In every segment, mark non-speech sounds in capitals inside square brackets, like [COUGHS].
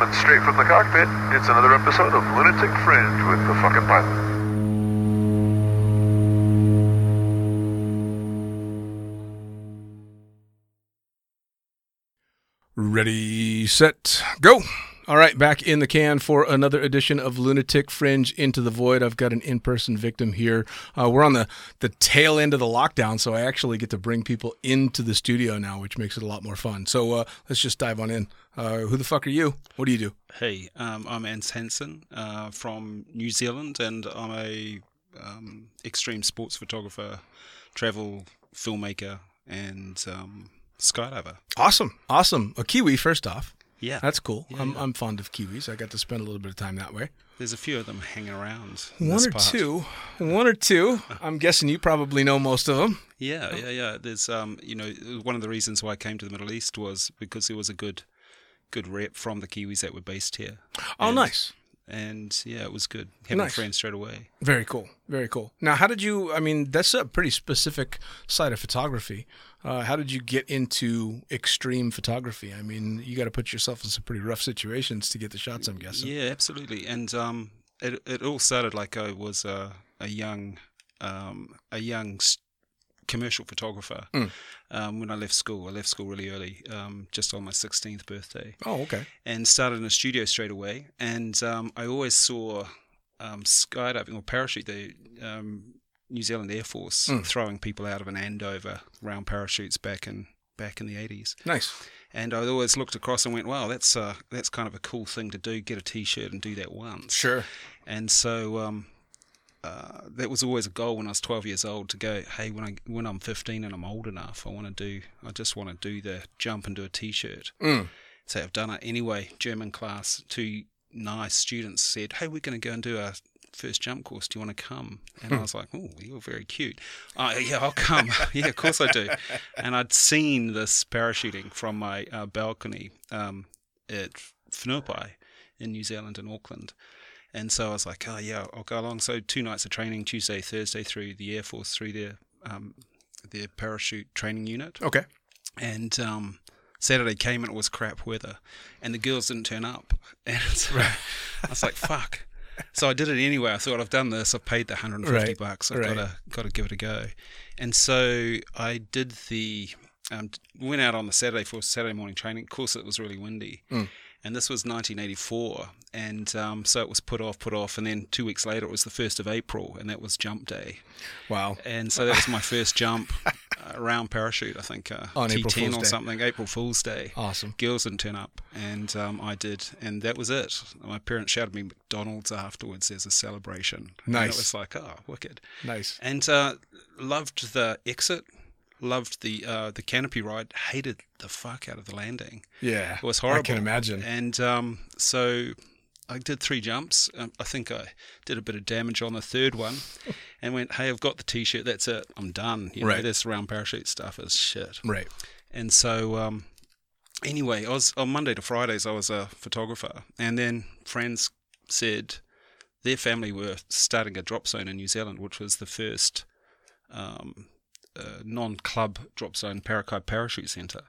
coming straight from the cockpit. It's another episode of Lunatic Fringe with the fucking pilot. Ready, set, go. All right, back in the can for another edition of Lunatic Fringe Into the Void. I've got an in person victim here. Uh, we're on the, the tail end of the lockdown, so I actually get to bring people into the studio now, which makes it a lot more fun. So uh, let's just dive on in. Uh, who the fuck are you? What do you do? Hey, um, I'm Ans Hansen uh, from New Zealand, and I'm a um, extreme sports photographer, travel filmmaker, and um, skydiver. Awesome, awesome. A Kiwi, first off. Yeah, That's cool. Yeah, I'm, yeah. I'm fond of Kiwis. I got to spend a little bit of time that way. there's a few of them hanging around. One or part. two. One or two. I'm guessing you probably know most of them. Yeah, yeah, yeah. There's um, you know, one of the reasons why I came to the Middle East was because there was a good, good rep from the Kiwis that were based here. Oh, And- nice. And yeah, it was good having Nice. friends straight away. Very cool. Very cool. Now, how did you? I mean, that's a pretty specific side of photography. Uh, how did you get into extreme photography? I mean, you got to put yourself in some pretty rough situations to get the shots. I'm guessing. Yeah, absolutely. And um, it it all started like I was a a young um a young commercial photographer. Mm. Um, when I left school, I left school really early, um, just on my 16th birthday. Oh, okay. and started in a studio straight away. And um, I always saw um, skydiving or parachute, the um, New Zealand Air Force Mm. throwing people out of an Andover round parachutes back in back in the 80s. Nice. And I always looked across and went, "Wow, that's uh, that's kind of a cool thing to do. Get a T-shirt and do that once." Sure. And so um, uh, that was always a goal when I was 12 years old to go, hey, when I when I'm 15 and I'm old enough, I want to do, I just want to do the jump and do a T-shirt. Mm. So I've done it anyway. German class, two nice students said, "Hey, we're going to go and do our first jump course. Do you want to come?" And I was like, "Oh, you're very cute." Oh, yeah, I'll come. [LAUGHS] yeah, of course I do. And I'd seen this parachuting from my uh, balcony um, at Whenuapai in New Zealand in Auckland. And so I was like, "Oh yeah, I'll go along." So two nights of training, Tuesday, Thursday, through the Air Force, through their um, their parachute training unit Okay. and um, Saturday came and it was crap weather, and the girls didn't turn up, [LAUGHS] and so I was like, "Fuck." So I did it anyway. I thought I've done this. I've paid the 150 Right, bucks. I've right. got to got to give it a go. And so I did the um, went out on the Saturday for Saturday morning training. Of course, it was really windy, Mm. And this was 1984, and um, so it was put off, put off, and then two weeks later it was the first of April, and that was jump day. Wow. And so that was my first jump [LAUGHS] around parachute, I think, uh, On April T10 Fool's or Day. something, April Fool's Day. Awesome. Girls didn't turn up, and um, I did, and that was it. My parents shouted me McDonald's afterwards as a celebration. And Nice. it was like, oh, wicked. Nice. And uh, loved the exit, loved the uh, the canopy ride, hated the fuck out of the landing. Yeah. It was horrible. I can imagine. And um, so I did three jumps. Um, I think I did a bit of damage on the third one [LAUGHS] and went, hey, I've got the t shirt. That's it. I'm done. You know, Right. this round parachute stuff is shit. Right. And so, um, anyway, I was on Monday to Fridays, I was a photographer. And then friends said their family were starting a drop zone in New Zealand, which was the first um, uh, non club drop zone Parakai Parachute Centre.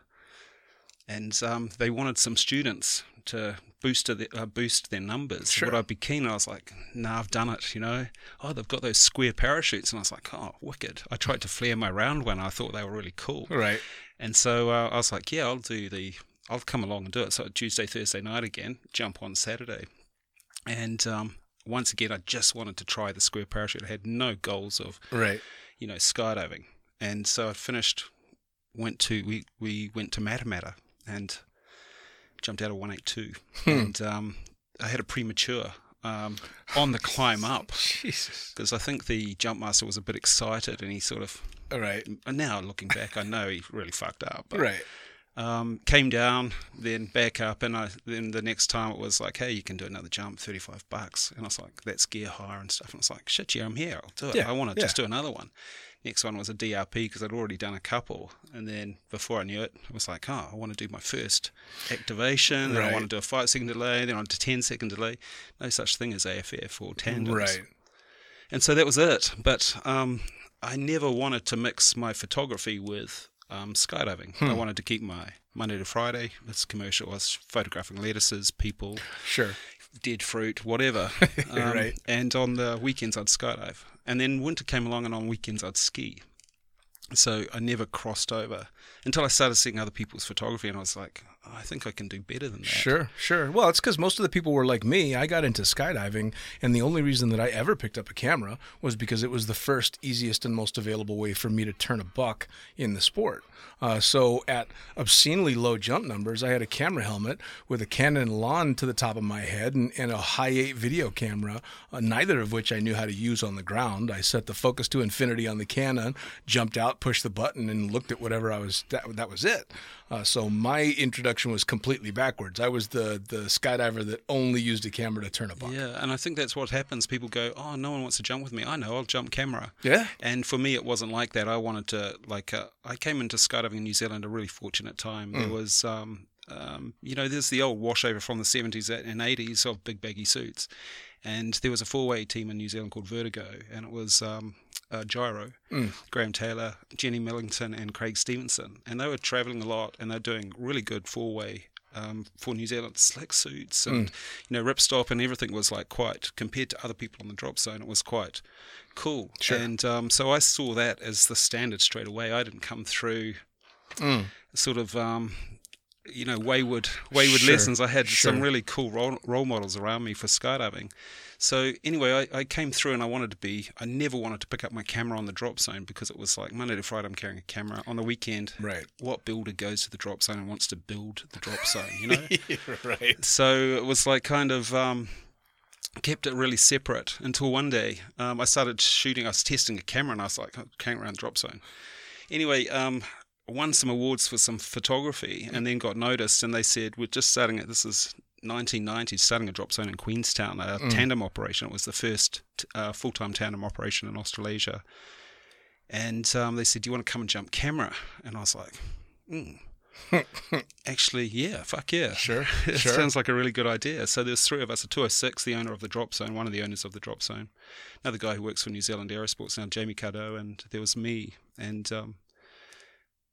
And um, they wanted some students to boost the, uh, boost their numbers. Sure. Would I be keen? I was like, nah, I've done it, you know. Oh, they've got those square parachutes. And I was like, oh, wicked. I tried to flare my round one. I thought they were really cool. Right. And so uh, I was like, yeah, I'll do the, I'll come along and do it. So Tuesday, Thursday night again, jump on Saturday. And um, once again, I just wanted to try the square parachute. I had no goals of, Right. you know, skydiving. And so I finished, went to, we, we went to Matamata and jumped out of 182. And um, I had a premature um, on the climb up [LAUGHS] Jesus. because I think the jump master was a bit excited and he sort of, All right. and now looking back, I know he really fucked up. But Right. um, came down, then back up, and I, then the next time it was like, hey, you can do another jump, thirty-five bucks, and I was like, that's gear hire and stuff, and I was like, shit, yeah, I'm here, I'll do it. Yeah, I want to yeah. just do another one. Next one was a DRP because I'd already done a couple, and then before I knew it, I was like, oh, I want to do my first activation, then I want to do a five-second delay, then on to ten-second delay. No such thing as AFF or tandems. Right. And so that was it. But um, I never wanted to mix my photography with um, skydiving. Hmm. I wanted to keep my Monday to Friday. This commercial I was photographing lettuces, people, Sure. Dead fruit, whatever. [LAUGHS] Um, Right. And on the weekends I'd skydive. And then winter came along, and on weekends I'd ski. So I never crossed over until I started seeing other people's photography, and I was like, "Oh, I think I can do better than that. Sure, sure. Well, it's because most of the people were like me. I got into skydiving, and the only reason that I ever picked up a camera was because it was the first, easiest, and most available way for me to turn a buck in the sport. Uh, so, at obscenely low jump numbers, I had a camera helmet with a Canon lawn to the top of my head and, and a high 8 video camera, uh, neither of which I knew how to use on the ground. I set the focus to infinity on the Canon, jumped out, pushed the button, and looked at whatever I was. That, that was it. Uh, so my introduction was completely backwards. I was the the skydiver that only used a camera to turn a buck. Yeah, and I think that's what happens. People go, "Oh, no one wants to jump with me." I know, I'll jump camera. Yeah. And for me, it wasn't like that. I wanted to like. Uh, I came into skydiving in New Zealand a really fortunate time. There was, um, um, you know, there's the old washover from the 70s and 80s of big baggy suits, and there was a four-way team in New Zealand called Vertigo, and it was. Um, uh, Gyro, Graham Taylor, Jenny Millington, and Craig Stevenson, and they were travelling a lot, and they're doing really good four-way um, for New Zealand slick suits and you know ripstop and everything was like quite compared to other people on the drop zone it was quite cool. Sure. and um, so I saw that as the standard straight away. I didn't come through sort of um, you know wayward wayward Sure. lessons. I had some really cool role, role models around me for skydiving so anyway I, I came through and I wanted to be I never wanted to pick up my camera on the drop zone because it was like Monday to Friday I'm carrying a camera on the weekend Right. what builder goes to the drop zone and wants to build the drop zone, you know? [LAUGHS] right. so it was like kind of um, kept it really separate until one day um, I started shooting. I was testing a camera and I was like, oh, camera around the drop zone. Anyway, um, won some awards for some photography and then got noticed and they said, we're just starting it. This is 1990, starting a drop zone in Queenstown, a tandem operation. It was the first uh, full time tandem operation in Australasia. And um, they said, Do you want to come and jump camera? And I was like, mm. [LAUGHS] Actually, yeah, fuck yeah. Sure, [LAUGHS] it sure. sounds like a really good idea. So there's three of us, a 206, the owner of the drop zone, one of the owners of the drop zone, another guy who works for New Zealand Aerosports now, Jamie Cardo, and there was me. And um,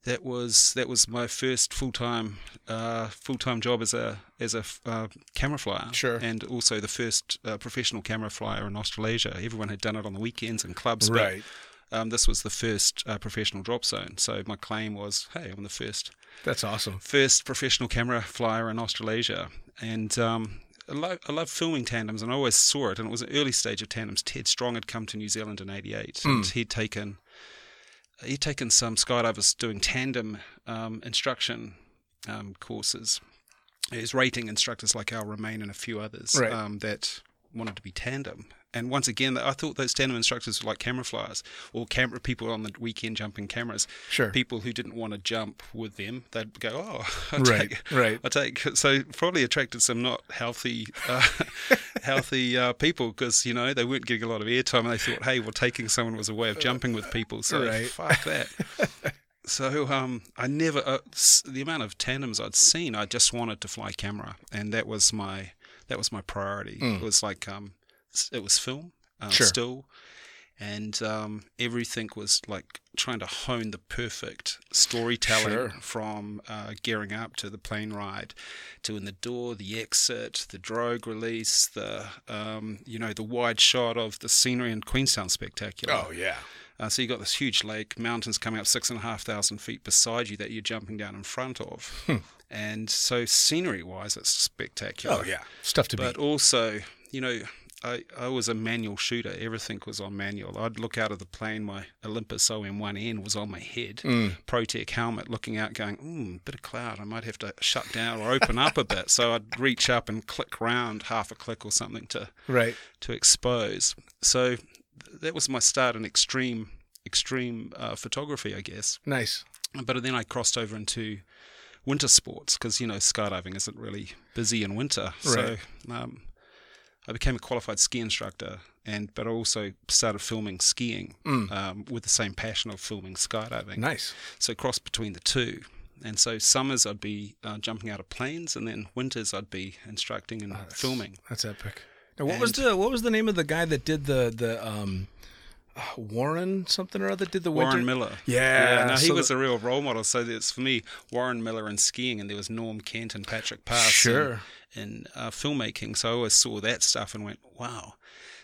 that was that was my first full time uh, full time job as a as a uh, camera flyer. Sure. And also the first uh, professional camera flyer in Australasia. Everyone had done it on the weekends and clubs. but, Right. um, this was the first uh, professional drop zone. So my claim was, hey, I'm the first That's awesome. first professional camera flyer in Australasia, and um, I, lo- I love filming tandems, and I always saw it. And it was an early stage of tandems. Ted Strong had come to New Zealand in '88, and he'd taken he'd taken some skydivers doing tandem um, instruction um, courses. His rating instructors like Al Remain and a few others Right. um, that wanted to be tandem. And once again, I thought those tandem instructors were like camera flyers or camera people on the weekend jumping cameras. Sure. People who didn't want to jump with them, they'd go, "Oh, [LAUGHS] I Right, take, right. I take." So probably attracted some not healthy, uh, [LAUGHS] healthy uh, people because you know they weren't getting a lot of airtime, and they thought, "Hey, well, taking someone was a way of jumping with people." So Right. fuck that. [LAUGHS] So um, I never uh, the amount of tandems I'd seen. I just wanted to fly camera, and that was my that was my priority. It was like um, it was film, uh. Sure. still, and um, everything was like trying to hone the perfect storytelling Sure. from uh, gearing up to the plane ride, to in the door, the exit, the drogue release, the um, you know the wide shot of the scenery in Queenstown spectacular. Oh yeah. Uh, so you got this huge lake, mountains coming up six and a half thousand feet beside you that you're jumping down in front of, and so scenery-wise, it's spectacular. Hmm. Oh yeah. Stuff to be But also, you know, I, I was a manual shooter. Everything was on manual. I'd look out of the plane. My Olympus OM1N was on my head. Hmm. ProTech helmet, looking out, going, "Hmm, bit of cloud. I might have to shut down or open up a bit." So I'd reach up and click round half a click or something to Right. to expose. So th- that was my start in extreme extreme uh, photography, I guess. Nice. But then I crossed over into winter sports because you know skydiving isn't really busy in winter. Right. So um, I became a qualified ski instructor, and but I also started filming skiing um, with the same passion of filming skydiving. Mm. Nice. So cross between the two. And so summers I'd be uh, jumping out of planes, and then winters I'd be instructing and filming. That's epic. Now, what was the what was the name of the guy that did the the um Warren something or other did the winter. Warren Miller. Yeah, no, he so was the- a real role model. So it's for me, Warren Miller and skiing, and there was Norm Kent and Patrick Pass in- Sure. in, uh, filmmaking. So I always saw that stuff and went, wow.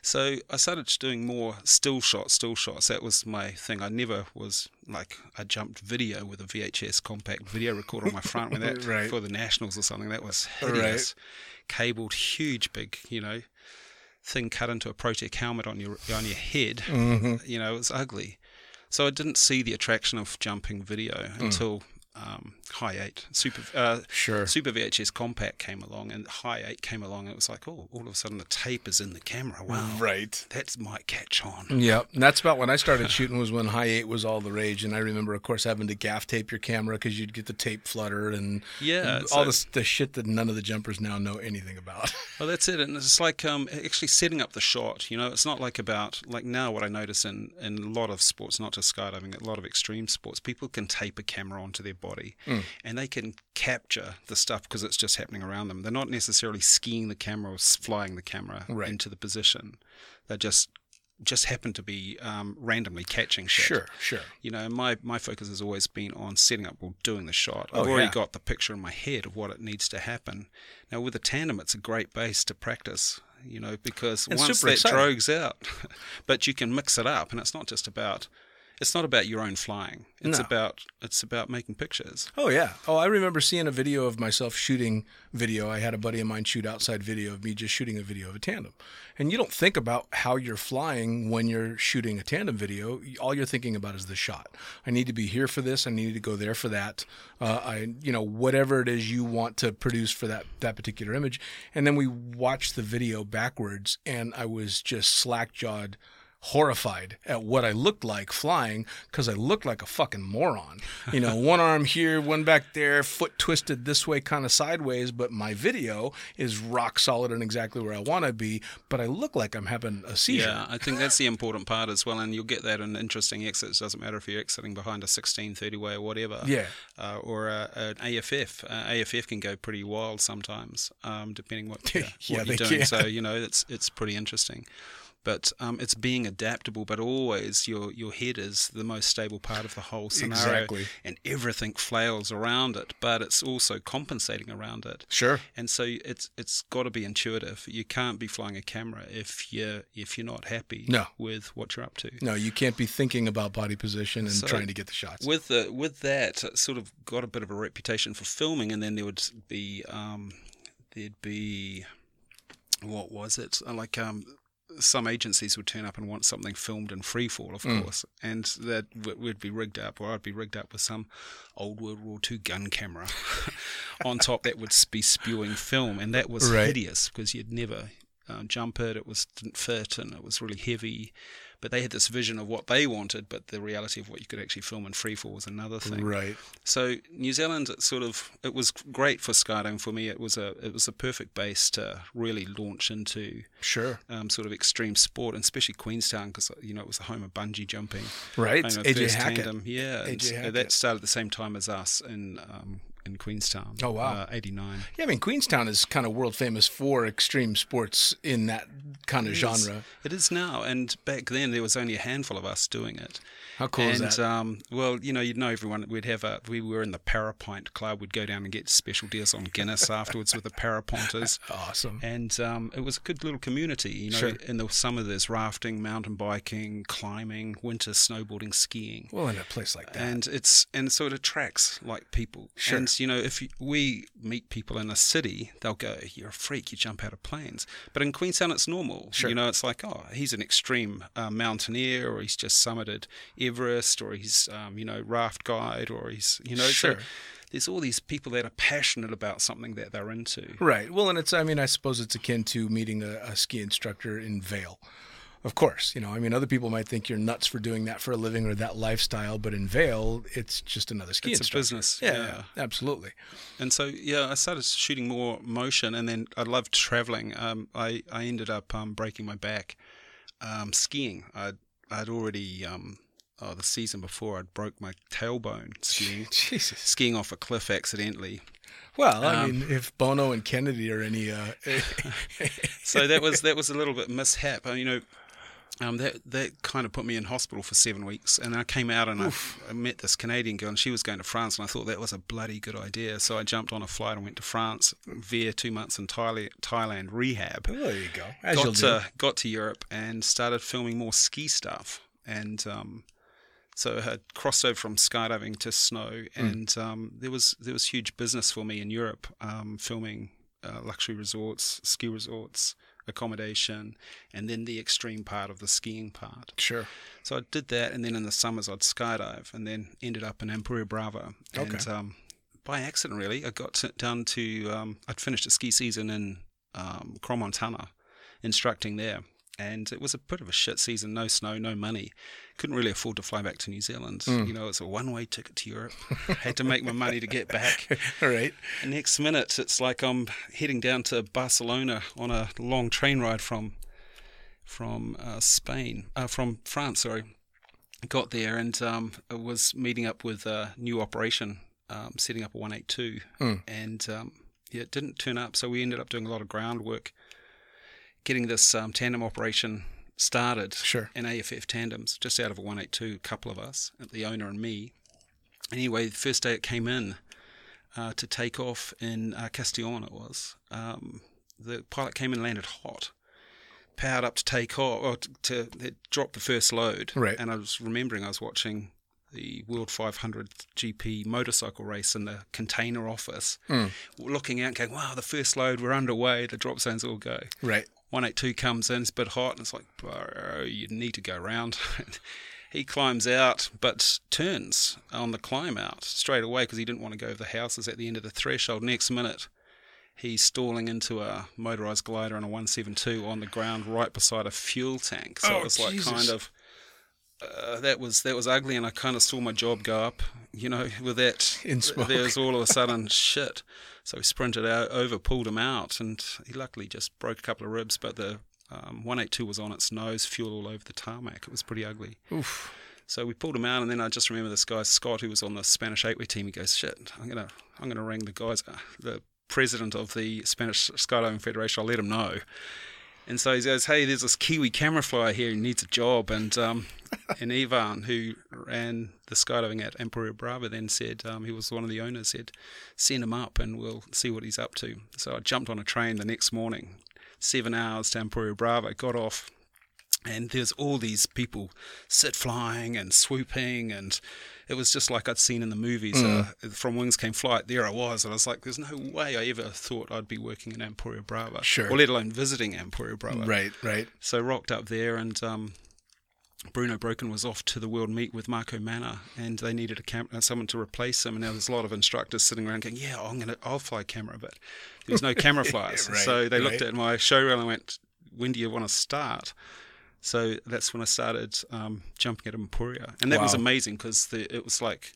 So I started doing more still shots, still shots. That was my thing. I never was like I jumped video with a VHS compact video recorder on my front when [LAUGHS] that Right. for the Nationals or something. That was Right. hideous. Cabled, huge, big, you know, thing cut into a Protec helmet on your on your head. Mm-hmm. You know, it was ugly. So I didn't see the attraction of jumping video Mm. until um, High Eight Super uh, Sure. Super VHS Compact came along, and High Eight came along. And it was like, oh, all of a sudden the tape is in the camera. Wow, Right. that might catch on. Yep, and that's about when I started shooting. Was when high eight was all the rage, and I remember, of course, having to gaff tape your camera because you'd get the tape flutter and Yeah, and all this the shit that none of the jumpers now know anything about. [LAUGHS] Well, that's it, and it's like um, actually setting up the shot. You know, it's not like about like now what I notice in in a lot of sports, not just skydiving, a lot of extreme sports, people can tape a camera onto their body, and they can capture the stuff because it's just happening around them. They're not necessarily skiing the camera or flying the camera Right. into the position. They just just happen to be um, randomly catching shit. sure, sure. You know, my, my focus has always been on setting up or doing the shot. Oh, I've already yeah. got the picture in my head of what it needs to happen. Now, with a tandem, it's a great base to practice, you know, because And once that exciting. drogues out, [LAUGHS] but you can mix it up, and it's not just about. It's not about your own flying. It's No. about it's about making pictures. Oh yeah. Oh, I remember seeing a video of myself shooting video. I had a buddy of mine shoot outside video of me just shooting a video of a tandem. And you don't think about how you're flying when you're shooting a tandem video. All you're thinking about is the shot. I need to be here for this. I need to go there for that. Uh, I, you know, whatever it is you want to produce for that that particular image. And then we watched the video backwards, and I was just slack jawed horrified at what I looked like flying because I looked like a fucking moron. You know, [LAUGHS] one arm here, one back there, foot twisted this way, kind of sideways. But my video is rock solid and exactly where I want to be. But I look like I'm having a seizure. Yeah, I think that's the important part as well, and you'll get that in interesting exits. Doesn't matter if you're exiting behind a 1630 way or whatever. Yeah. Uh, or a, an AFF. Uh, AFF can go pretty wild sometimes, um, depending what, uh, [LAUGHS] Yeah, what they you're doing. can. So you know, it's it's pretty interesting. But um, it's being adaptable, but always your your head is the most stable part of the whole scenario, Exactly. and everything flails around it. But it's also compensating around it. Sure. And so it's it's got to be intuitive. You can't be flying a camera if you if you're not happy No. with what you're up to. No, you can't be thinking about body position and So, trying to get the shots. With the with that, it sort of got a bit of a reputation for filming, and then there would be um, there'd be what was it like um, some agencies would turn up and want something filmed in free fall, of Mm. course, and that would be rigged up, or I'd be rigged up with some old World War II gun camera [LAUGHS] on top that would be spewing film, and that was Right. hideous because you'd never um, jump it. It was didn't fit, and it was really heavy. But they had this vision of what they wanted, but the reality of what you could actually film in freefall was another thing. Right. So New Zealand, it sort of, it was great for skydiving for me. It was a, it was a perfect base to really launch into Sure. um, sort of extreme sport, and especially Queenstown because you know it was the home of bungee jumping. Right. AJ Hackett. Tandem. Yeah, and AJ Hackett. that started at the same time as us in um, in Queenstown. Oh, wow. uh, eighty nine. Yeah, I mean Queenstown is kind of world famous for extreme sports in that kind of genre. It is now, and back then there was only a handful of us doing it. How cool and, is that? Um, well, you know, you'd know everyone. We'd have a. We were in the Parapente Club. We'd go down and get special deals on Guinness afterwards with the Parapenters. [LAUGHS] awesome. And um, it was a good little community. You know, Sure. in the summer there's rafting, mountain biking, climbing, winter snowboarding, skiing. Well, in a place like that. And it's and so it attracts like people. Sure. And you know, if you, we meet people in a city, they'll go, "You're a freak. You jump out of planes." But in Queenstown, it's normal. Sure. You know, it's like, "Oh, he's an extreme uh, mountaineer, or he's just summited Everest, or he's um, you know raft guide, or he's you know." so there's all these people that are passionate about something that they're into. Right. Well, and it's, I mean, I suppose it's akin to meeting a, a ski instructor in Vail. Of course, you know, I mean, other people might think you're nuts for doing that for a living or that lifestyle, but in Vail, it's just another ski It's a instructor. business, Yeah, yeah. absolutely. And so, yeah, I started shooting more motion, and then I loved traveling. Um, I I ended up um, breaking my back um, skiing. I'd I'd already um, oh the season before I'd broke my tailbone skiing [LAUGHS] Jesus. skiing off a cliff accidentally. Well, I Um, mean, if Bono and Kennedy are any, uh, [LAUGHS] [LAUGHS] So that was that was a little bit mishap. Uh, you know, Um, that that kind of put me in hospital for seven weeks, and I came out and I, I met this Canadian girl, and she was going to France, and I thought that was a bloody good idea. So I jumped on a flight and went to France via two months in Thailand, Thailand rehab. Well, there you go. As got do. to got to Europe and started filming more ski stuff, and um, so I had crossed over from skydiving to snow, and um, there was there was huge business for me in Europe, um, filming uh, luxury resorts, ski resorts, accommodation, and then the extreme part of the skiing part. Sure. So I did that, and then in the summers I'd skydive, and then ended up in Empuria Brava. And Okay. um, by accident, really, I got to, down to um, I'd finished a ski season in um, Crans-Montana, instructing there, and it was a bit of a shit season. No snow, no money. Couldn't really afford to fly back to New Zealand. You know, it's a one-way ticket to Europe. Had to make my money to get back. All [LAUGHS] right. Next minute, it's like I'm heading down to Barcelona on a long train ride from from uh, Spain, uh, from France. Sorry, got there and um, was meeting up with a new operation, um, setting up a 182, and um, yeah, it didn't turn up. So we ended up doing a lot of groundwork, getting this um, tandem operation started. Sure. In AFF tandems, just out of a 182, a couple of us, the owner and me. Anyway, the first day it came in uh, to take off in uh, Castellón, it was. Um, the pilot came and landed hot, powered up to take off, or to, to dropped the first load. Right. And I was remembering I was watching the World 500 GP motorcycle race in the container office, looking out, going, "Wow, the first load, we're underway. The drop zones all go." Right. 182 comes in, it's a bit hot, and it's like, bro, you need to go around. [LAUGHS] he climbs out, but turns on the climb out straight away because he didn't want to go over the houses at the end of the threshold. Next minute, he's stalling into a motorized glider on a 172 on the ground right beside a fuel tank. So Oh, it was like Jesus. kind of. Uh, that was that was ugly, and I kind of saw my job go up. You know, with that, In smoke. there was all of a sudden [LAUGHS] shit. So we sprinted out, over, pulled him out, and he luckily just broke a couple of ribs. But the um, 182 was on its nose, fuel all over the tarmac. It was pretty ugly. Oof. So we pulled him out, and then I just remember this guy Scott, who was on the Spanish eight-way team. He goes, "Shit, I'm gonna, I'm gonna ring the guys, uh, the president of the Spanish Skydiving Federation. I'll let him know." And so he goes, "Hey, there's this Kiwi camera flyer here who needs a job." And um, [LAUGHS] and Ivan, who ran the skydiving at Empuria Brava, then said um, he was one of the owners. Said, "Send him up, and we'll see what he's up to." So I jumped on a train the next morning, seven hours to Empuria Brava. Got off, and there's all these people sit flying and swooping and it was just like I'd seen in the movies. Uh, from Wings Came Flight, there I was, and I was like, "There's no way I ever thought I'd be working in Empuria Brava, Sure. or let alone visiting Empuria Brava." Right. Right. So rocked up there, and um, Bruno Brokken was off to the World Meet with Marco Manna, and they needed a cam- uh, someone to replace him. And now there's a lot of instructors sitting around going, "Yeah, I'm gonna, I'll fly camera," but there was no camera [LAUGHS] flyers. Right, so they looked at my show reel and went, "When do you want to start?" So that's when I started um, jumping at Empuria, and that was amazing because it was like,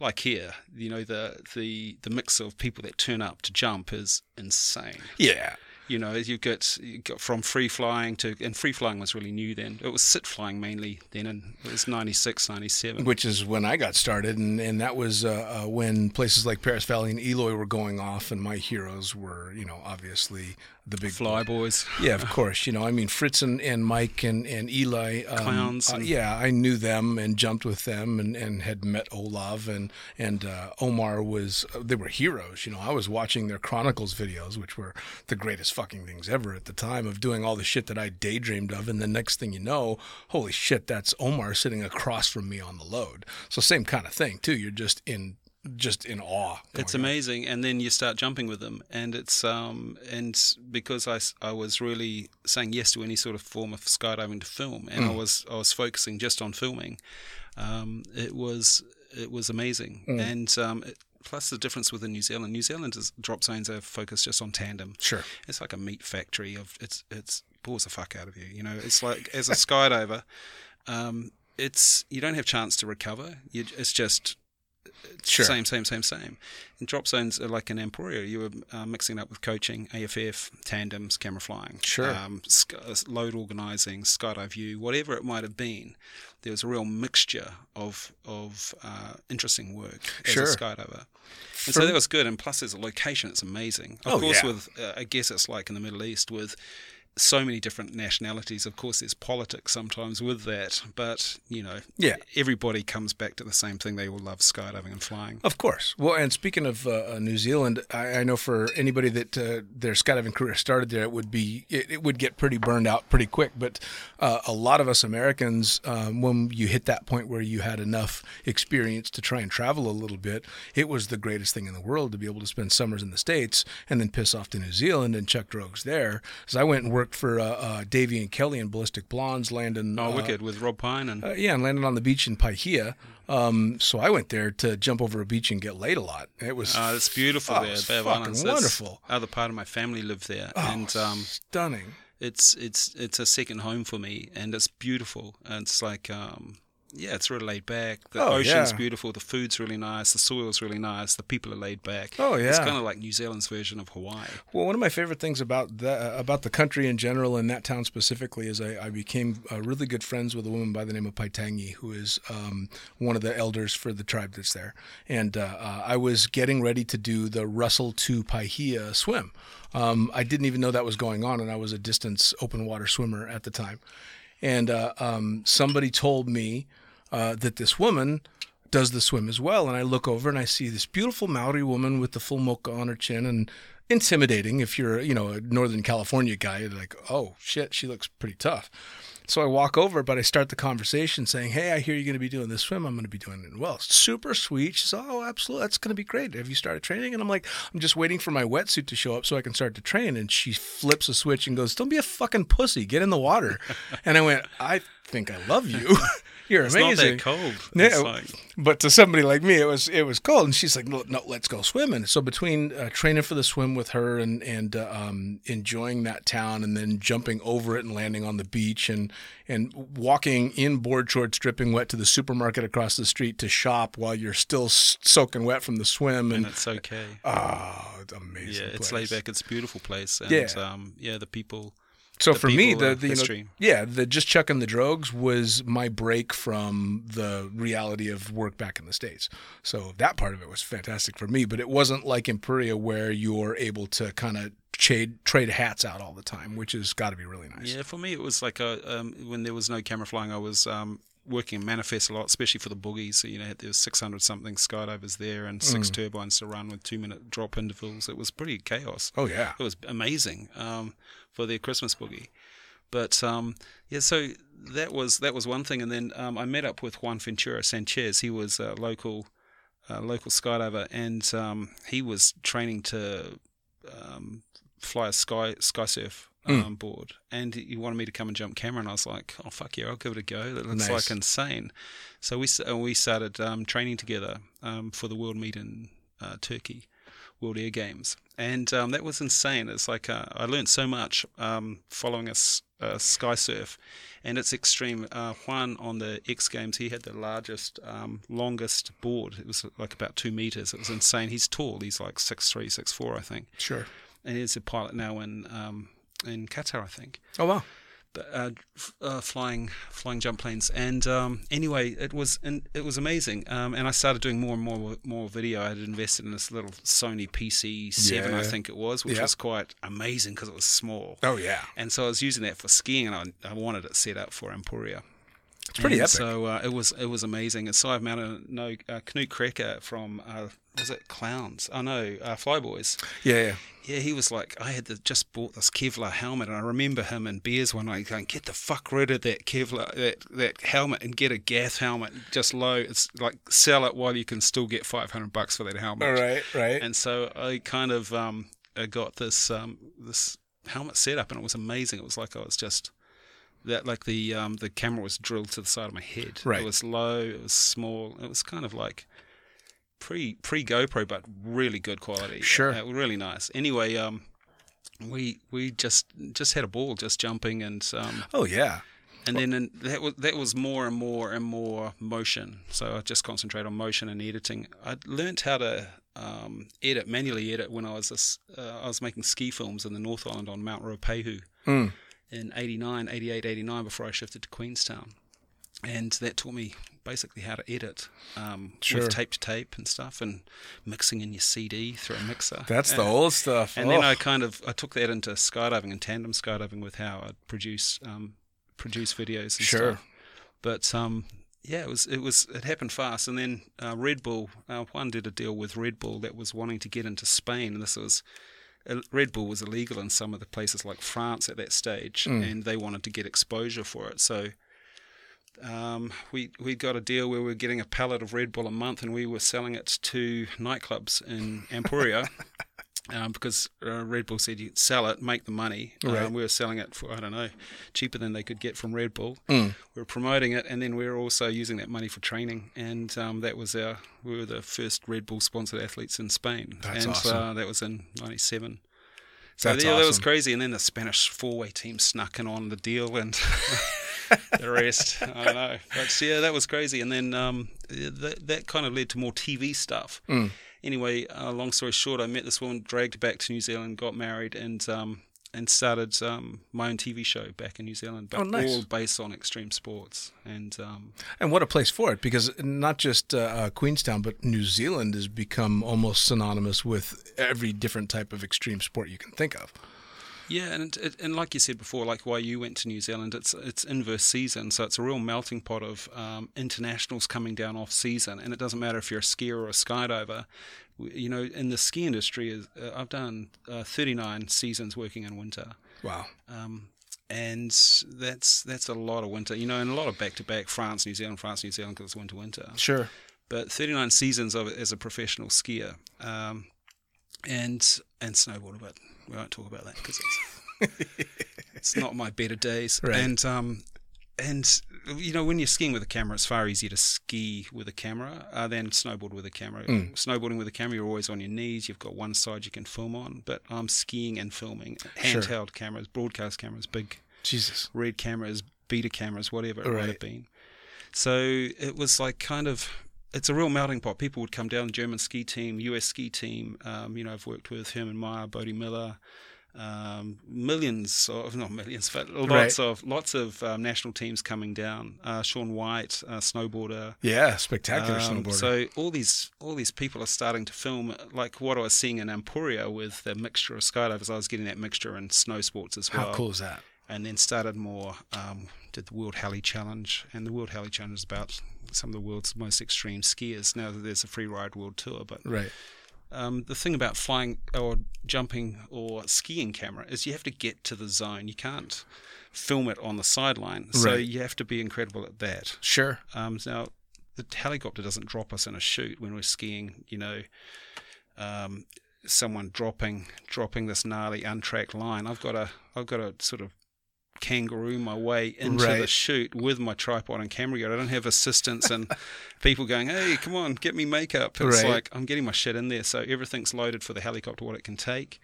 like here, you know, the the the mix of people that turn up to jump is insane Yeah. you know, you get, you got from free flying to, and free flying was really new then. It was sit flying mainly then, and it was 96, 97. Which is when I got started, and, and that was uh, uh, when places like Perris Valley and Eloy were going off, and my heroes were, you know, obviously the big Flyboyz. Yeah, of course. You know, I mean, Fritz and, and Mike and, and Eli. Um, Clowns uh, yeah, I knew them and jumped with them and, and had met Olav and and uh, Omar was. They were heroes. You know, I was watching their Chronicles videos, which were the greatest fucking things ever at the time of doing all the shit that I daydreamed of. And the next thing you know, holy shit, that's Omar sitting across from me on the load. So same kind of thing too. You're just in just in awe. It's on. amazing, and then you start jumping with them, and it's um and because I, I was really saying yes to any sort of form of skydiving to film, and I was I was focusing just on filming, um, it was it was amazing, and um, it, plus the difference within New Zealand, New Zealand's drop zones are focused just on tandem. Sure. it's like a meat factory of it's it's bores the fuck out of you. You know, it's like as a [LAUGHS] skydiver, um, it's you don't have chance to recover. You, it's just Sure. same, same, same, same. And drop zones are like an Empuria. You were uh, mixing up with coaching, AFF, tandems, camera flying, Sure. um, sk- uh, load organising, skydive view, whatever it might have been. There was a real mixture of of uh, interesting work as Sure. a skydiver. And so that was good. And plus, there's a location. It's amazing. Of Oh, course, yeah. with uh, I guess it's like in the Middle East with so many different nationalities. Of course, there's politics sometimes with that, but you know, Yeah. everybody comes back to the same thing. They all love skydiving and flying. Of course. Well, and speaking of uh, uh, New Zealand, I, I know for anybody that uh, their skydiving career started there, it would be it, it would get pretty burned out pretty quick. But uh, a lot of us Americans, um, when you hit that point where you had enough experience to try and travel a little bit, it was the greatest thing in the world to be able to spend summers in the states and then piss off to New Zealand and chuck drogues there. So I went and worked for uh, uh, Davy and Kelly and Ballistic Blondes, landing. Oh, uh, wicked with Rob Pine and uh, yeah, and landed on the beach in Paihia. Um, so I went there to jump over a beach and get laid a lot. It was Uh, it's beautiful oh, there. it's Bay of Islands. That's- wonderful. Other part of my family live there, Oh, and um, stunning. it's it's it's a second home for me, and it's beautiful. And it's like um, yeah, it's really laid back. The Oh, ocean's yeah. beautiful. The food's really nice. The soil's really nice. The people are laid back. Oh, yeah, It's kind of like New Zealand's version of Hawaii. Well, one of my favorite things about the, about the country in general and that town specifically is I, I became uh, really good friends with a woman by the name of Paitangi, who is um, one of the elders for the tribe that's there. And uh, uh, I was getting ready to do the Russell to Paihia swim. Um, I didn't even know that was going on, and I was a distance open water swimmer at the time. And uh, um, somebody told me uh, that this woman does the swim as well. And I look over and I see this beautiful Maori woman with the full moko on her chin and intimidating if you're, you know, a Northern California guy. Like, oh shit, she looks pretty tough. So I walk over, but I start the conversation saying, "Hey, I hear you're going to be doing this swim. I'm going to be doing it well." Super sweet. She says, "Oh, absolutely. That's going to be great. Have you started training?" And I'm like, "I'm just waiting for my wetsuit to show up so I can start to train." And she flips a switch and goes, "Don't be a fucking pussy. Get in the water." [LAUGHS] and I went, "I think I love you. [LAUGHS] you're It's amazing." not that cold. Yeah, like, but to somebody like me, it was it was cold, and she's like, "No, no let's go swimming." So between uh, training for the swim with her and and uh, um, enjoying that town, and then jumping over it and landing on the beach, and and walking in board shorts, dripping wet to the supermarket across the street to shop while you're still soaking wet from the swim, and and it's okay. oh, it's amazing. Yeah, it's place. laid back. It's a beautiful place. And, Yeah. Um, yeah, the people. So for me, the, the you know, yeah, the just chucking the drogues was my break from the reality of work back in the states. So that part of it was fantastic for me. But it wasn't like in Puria where you're able to kind of trade trade hats out all the time, which has got to be really nice. Yeah, for me it was like a um, when there was no camera flying, I was um, working in manifest a lot, especially for the boogies. So, you know, there was 600 something skydivers there and six Mm. turbines to run with two minute drop intervals. It was pretty chaos. Oh yeah. It was amazing um, for their Christmas boogie. But um, yeah, so that was that was one thing, and then um, I met up with Juan Ventura Sanchez. He was a local uh, local skydiver, and um, he was training to um, fly a sky sky surf um, board, and he wanted me to come and jump camera, and I was like, "Oh fuck yeah, I'll give it a go." That looks Nice. like insane. So we uh, we started um, training together um, for the world meet in uh, Turkey. World Air Games, and um, that was insane. It's like uh, I learned so much um, following a sky surf, and it's extreme. Uh, Juan on the X Games, he had the largest, um, longest board. It was like about two meters. It was insane. He's tall. He's like six three, six four, I think, Sure. and he's a pilot now in um, in Qatar, I think Oh wow. Uh, uh, flying flying jump planes. And um, anyway, it was and it was amazing. Um, and I started doing more and more more video. I had invested in this little Sony PC seven, I think it was, which was quite amazing because it was small. Oh yeah. And so I was using that for skiing, and I, I wanted it set up for Empuria. It's pretty And epic. So uh, it was it was amazing. And so I've a no uh, Knut Krecker from uh, was it Clowns? Oh no, uh, Flyboyz. yeah. Yeah. Yeah, he was like, I had the, just bought this Kevlar helmet, and I remember him in beers one night going, "Get the fuck rid of that Kevlar, that that helmet, and get a Gath helmet, just low. It's like sell it while you can still get five hundred bucks for that helmet." All right. Right. And so I kind of um, I got this um, this helmet set up, and it was amazing. It was like I was just that like the um, the camera was drilled to the side of my head. Right. It was low. It was small. It was kind of like pre pre GoPro, but really good quality. Sure. Uh, really nice. Anyway, um, we we just just had a ball just jumping and um, oh yeah. and then and that was that was more and more and more motion. So I just concentrate on motion and editing. I learned how to um, edit manually edit when I was a uh, I was making ski films in the North Island on Mount Ruapehu Mm. in 89, 88, 89 before I shifted to Queenstown. And that taught me basically how to edit um, Sure. with tape to tape and stuff, and mixing in your CD through a mixer. That's the And- old stuff. And then Oh. I kind of I took that into skydiving and tandem skydiving with how I'd produce um, produce videos and Sure. stuff. But um, yeah, it was it was it happened fast. And then uh, Red Bull, uh, one did a deal with Red Bull that was wanting to get into Spain, and this was. uh, Red Bull was illegal in some of the places like France at that stage, and they wanted to get exposure for it. So um, we we got a deal where we were getting a pallet of Red Bull a month, and we were selling it to nightclubs in [LAUGHS] Empuria. Um, because uh, Red Bull said you sell it, make the money. Right. Um, we were selling it for I don't know, cheaper than they could get from Red Bull. Mm. We were promoting it, and then we were also using that money for training. And um, that was our we were the first Red Bull sponsored athletes in Spain, That's and awesome. uh, that was in '97. So That's yeah, that was crazy. And then the Spanish four-way team snuck in on the deal, and [LAUGHS] the rest, [LAUGHS] I don't know. But yeah, that was crazy. And then um, that that kind of led to more TV stuff. Mm. Anyway, uh, long story short, I met this woman, dragged back to New Zealand, got married, and um, and started um, my own TV show back in New Zealand, but Oh, nice. all based on extreme sports. And um, And what a place for it, because not just uh, uh, Queenstown, but New Zealand has become almost synonymous with every different type of extreme sport you can think of. Yeah, and it, and like you said before, like why you went to New Zealand, it's it's inverse season, so it's a real melting pot of um, internationals coming down off season, and it doesn't matter if you're a skier or a skydiver. You know, in the ski industry, is uh, I've done uh, 39 seasons working in winter, Wow. um, and that's that's a lot of winter. You know, and a lot of back to back France, New Zealand, France, New Zealand, because it's winter, winter Sure. but 39 seasons of it as a professional skier, um, and and snowboarder. But we won't talk about that because it's it's not my better days. Right. And um, and you know when you're skiing with a camera, it's far easier to ski with a camera uh, than snowboard with a camera. Mm. Snowboarding with a camera, you're always on your knees. You've got one side you can film on, but I'm skiing and filming Sure. handheld cameras, broadcast cameras, big Jesus. red cameras, beta cameras, whatever it might have been. So it was like kind of, it's a real melting pot. People would come down, the German ski team, US ski team. Um, you know, I've worked with Hermann Maier, Bode Miller, um, millions of not millions, but lots Right. of lots of um, national teams coming down. Uh, Shaun White, uh, snowboarder. Yeah, spectacular Um, snowboarder. So all these all these people are starting to film like what I was seeing in Empuria with the mixture of skydivers. I was getting that mixture in snow sports as well How cool is that? and then started more um, did the World Heli Challenge, and the World Heli Challenge is about some of the world's most extreme skiers. Now that there's a free ride world tour, but Right. um, the thing about flying or jumping or skiing camera is you have to get to the zone. You can't film it on the sideline, so Right. you have to be incredible at that. Sure. Um, now, the helicopter doesn't drop us in a chute when we're skiing. You know, um, someone dropping dropping this gnarly untracked line. I've got to I've got to sort of kangaroo my way into the Right. chute with my tripod and camera gear. I don't have assistants and [LAUGHS] people going, "Hey, come on, get me makeup." It's Right. like I'm getting my shit in there, so everything's loaded for the helicopter what it can take.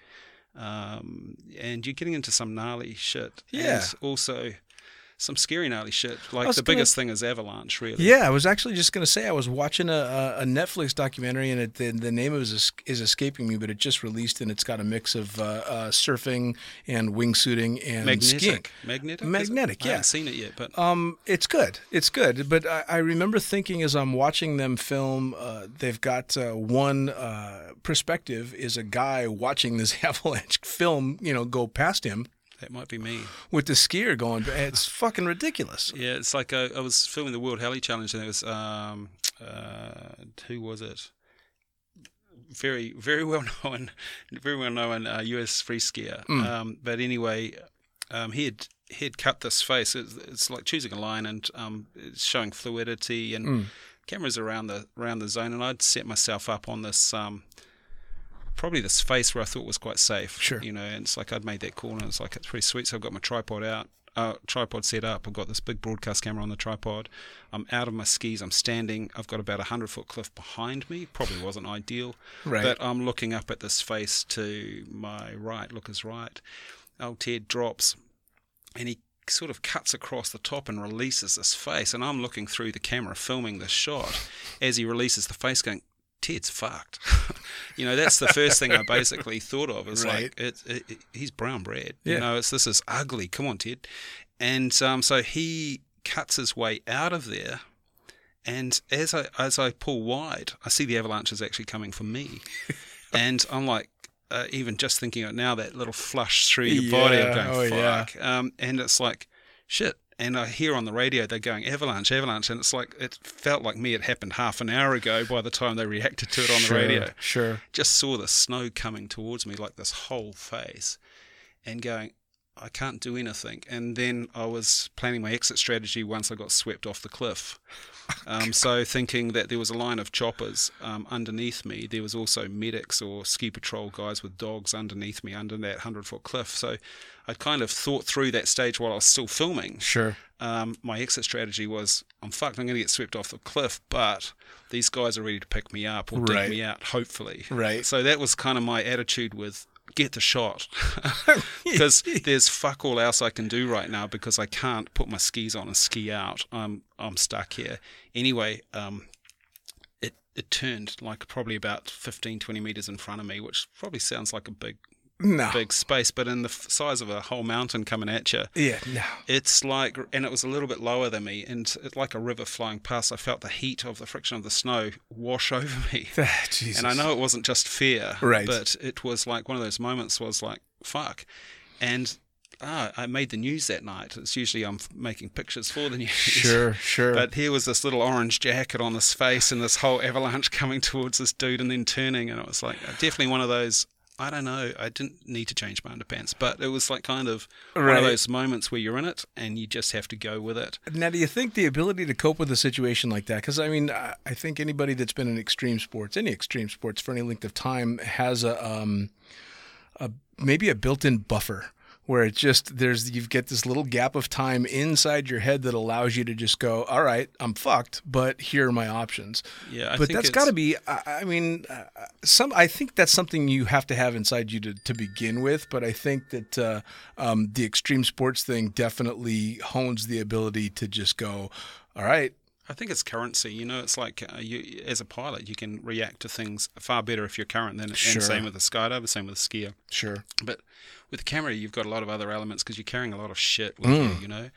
Um, and you're getting into some gnarly shit. Yeah. And also some scary gnarly shit. Like the gonna- biggest thing is avalanche, really. Yeah, I was actually just going to say I was watching a, a, Netflix documentary, and it, the, the name of is, is escaping me, but it just released, and it's got a mix of uh, uh, surfing and wingsuiting and skiing. Magnetic. Magnetic? Magnetic, I yeah. haven't seen it yet, but Um, it's good. It's good. But I, I remember thinking as I'm watching them film, uh, they've got uh, one uh, perspective is a guy watching this [LAUGHS] avalanche film, you know, go past him that might be me. with the skier going. It's fucking ridiculous. Yeah, it's like uh, I was filming the World Heli Challenge, and it was um, uh, who was it? Very, very well known, very well known uh, US free skier. Mm. Um, but anyway, um, he had he had cut this face. It's, it's like choosing a line and um, it's showing fluidity and Mm. cameras around the around the zone. And I'd set myself up on this. Um, Probably this face where I thought was quite safe. Sure. You know, and it's like I'd made that call and it's like it's pretty sweet. So I've got my tripod out, uh, tripod set up. I've got this big broadcast camera on the tripod. I'm out of my skis. I'm standing. I've got about a hundred foot cliff behind me. Probably wasn't ideal, Right. but I'm looking up at this face to my right. Look is right. Old Ted drops, and he sort of cuts across the top and releases this face. And I'm looking through the camera, filming this shot as he releases the face, going. Ted's fucked. [LAUGHS] you know, that's the first thing I basically thought of. It's Right. like it, it, it- he's brown bread. Yeah. You know, it's this is ugly. Come on, Ted. And um, so he cuts his way out of there. And as I as I pull wide, I see the avalanche is actually coming for me, [LAUGHS] and I'm like, uh, even just thinking of it now, that little flush through your body, I'm going, oh, yeah. fuck. Um, and it's like, shit. And I hear on the radio they're going avalanche, avalanche, and it's like it felt like me. It happened half an hour ago. By the time they reacted to it on the Sure, radio, Sure. just saw the snow coming towards me like this whole face and going, I can't do anything. And then I was planning my exit strategy once I got swept off the cliff. [LAUGHS] Um, so thinking that there was a line of choppers um, underneath me, there was also medics or ski patrol guys with dogs underneath me under that hundred foot cliff. So I kind of thought through that stage while I was still filming. Sure. Um, my exit strategy was I'm fucked. I'm going to get swept off the cliff, but these guys are ready to pick me up or dig me out. Hopefully, Right. So that was kind of my attitude with get the shot [LAUGHS] because there's fuck all else I can do right now because I can't put my skis on and ski out. I'm I'm stuck here. Anyway, um, it it turned like probably about 15, 20 meters in front of me, which probably sounds like a big No. big space, but in the size of a whole mountain coming at you. Yeah. No. It's like, and it was a little bit lower than me, and it, like a river flowing past. I felt the heat of the friction of the snow wash [LAUGHS] over me, [LAUGHS] Jesus. and I know it wasn't just fear, Right. But it was like one of those moments was like, fuck, and ah, I made the news that night. It's usually I'm making pictures for the [LAUGHS] news, Sure. Sure. But here was this little orange jacket on his face, and this whole avalanche coming towards this dude, and then turning, and it was like definitely one of those. I don't know. I didn't need to change my underpants, but it was like kind of one of those moments where you're in it and you just have to go with it. Now, do you think the ability to cope with a situation like that? Because I mean, I I think anybody that's been in extreme sports, any extreme sports for any length of time, has a, um, a maybe a built-in buffer where it's just there's you've get this little gap of time inside your head that allows you to just go, all right, I'm fucked, but here are my options. Yeah, I but that's got to be. I, I mean, uh, some. I think that's something you have to have inside you to, to begin with. But I think that uh, um, the extreme sports thing definitely hones the ability to just go, all right, I think it's currency. You know, it's like uh, you as a pilot, you can react to things far better if you're current than Sure. and same with a skydiver, same with a skier. sure, But with the camera, you've got a lot of other elements because you're carrying a lot of shit with Mm. you, you know,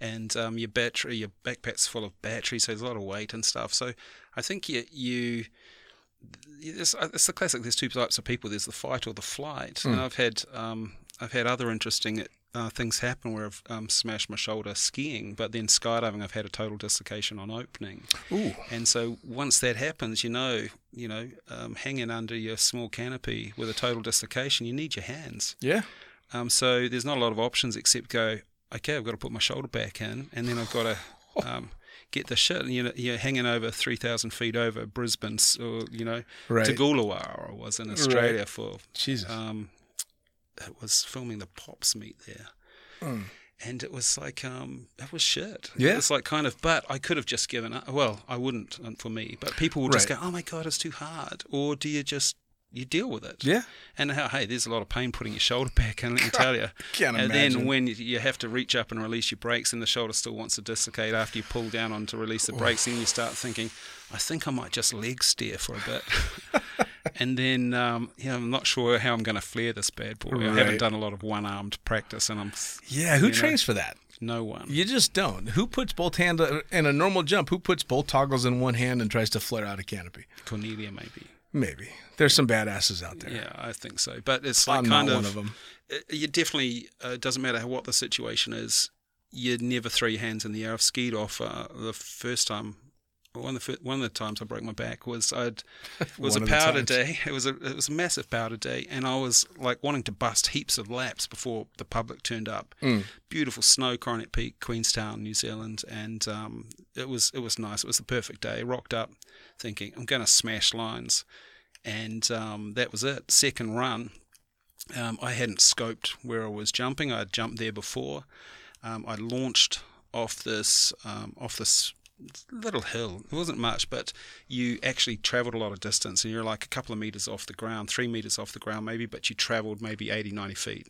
and um, your battery, your backpack's full of batteries, so there's a lot of weight and stuff. So I think you you. It's, it's the classic. There's two types of people. There's the fight or the flight. And I've had um, I've had other interesting uh, things happen where I've um, smashed my shoulder skiing, but then skydiving, I've had a total dislocation on opening. ooh, And so once that happens, you know, you know, um, hanging under your small canopy with a total dislocation, you need your hands. yeah, Um, so there's not a lot of options except go, okay, I've got to put my shoulder back in, and then I've got to [LAUGHS] um, get the shit. And you know, you're hanging over 3,000 feet over Brisbane, or you know, Right. Toogoolawah, I was in Australia for. Jesus, Um, was filming the pops meet there. Mm. And it was like, um, it was shit. Yeah. It's like kind of, but I could have just given up. Well, I wouldn't um, for me, but people will just Right. go, oh my God, it's too hard. Or do you just, you deal with it? yeah, And how, hey, there's a lot of pain putting your shoulder [LAUGHS] back in, let me tell you. [LAUGHS] Can't and imagine. then when you- you have to reach up and release your brakes and the shoulder still wants to dislocate after you pull down on to release the brakes, then you start thinking, I think I might just leg steer for a bit. [LAUGHS] and then, um, yeah, I'm not sure how I'm going to flare this bad boy. I haven't done a lot of one armed practice and I'm yeah. Who you know. trains for that? no one. You just don't. Who puts both hands in a normal jump? Who puts both toggles in one hand and tries to flare out a canopy? Cornelia, maybe. Maybe there's some badasses out there. Yeah, I think so. But it's like I'm kind of, one of them. it- you definitely uh, doesn't matter what the situation is. You'd never throw your hands in the air. I've skied off uh, the first time. One of the one of the times I broke my back was I'd it [LAUGHS] was a powder day. It was a it was a massive powder day, and I was like wanting to bust heaps of laps before the public turned up. Mm. Beautiful snow, Coronet Peak, Queenstown, New Zealand, and um, it was it was nice. It was the perfect day. Rocked up, thinking I'm going to smash lines, and um, that was it. Second run, um, I hadn't scoped where I was jumping. I'd jumped there before. Um, I launched off this um, off this little hill. It wasn't much, but you actually travelled a lot of distance, and you're like a couple of meters off the ground, three meters off the ground maybe, but you travelled maybe 80, 90 feet.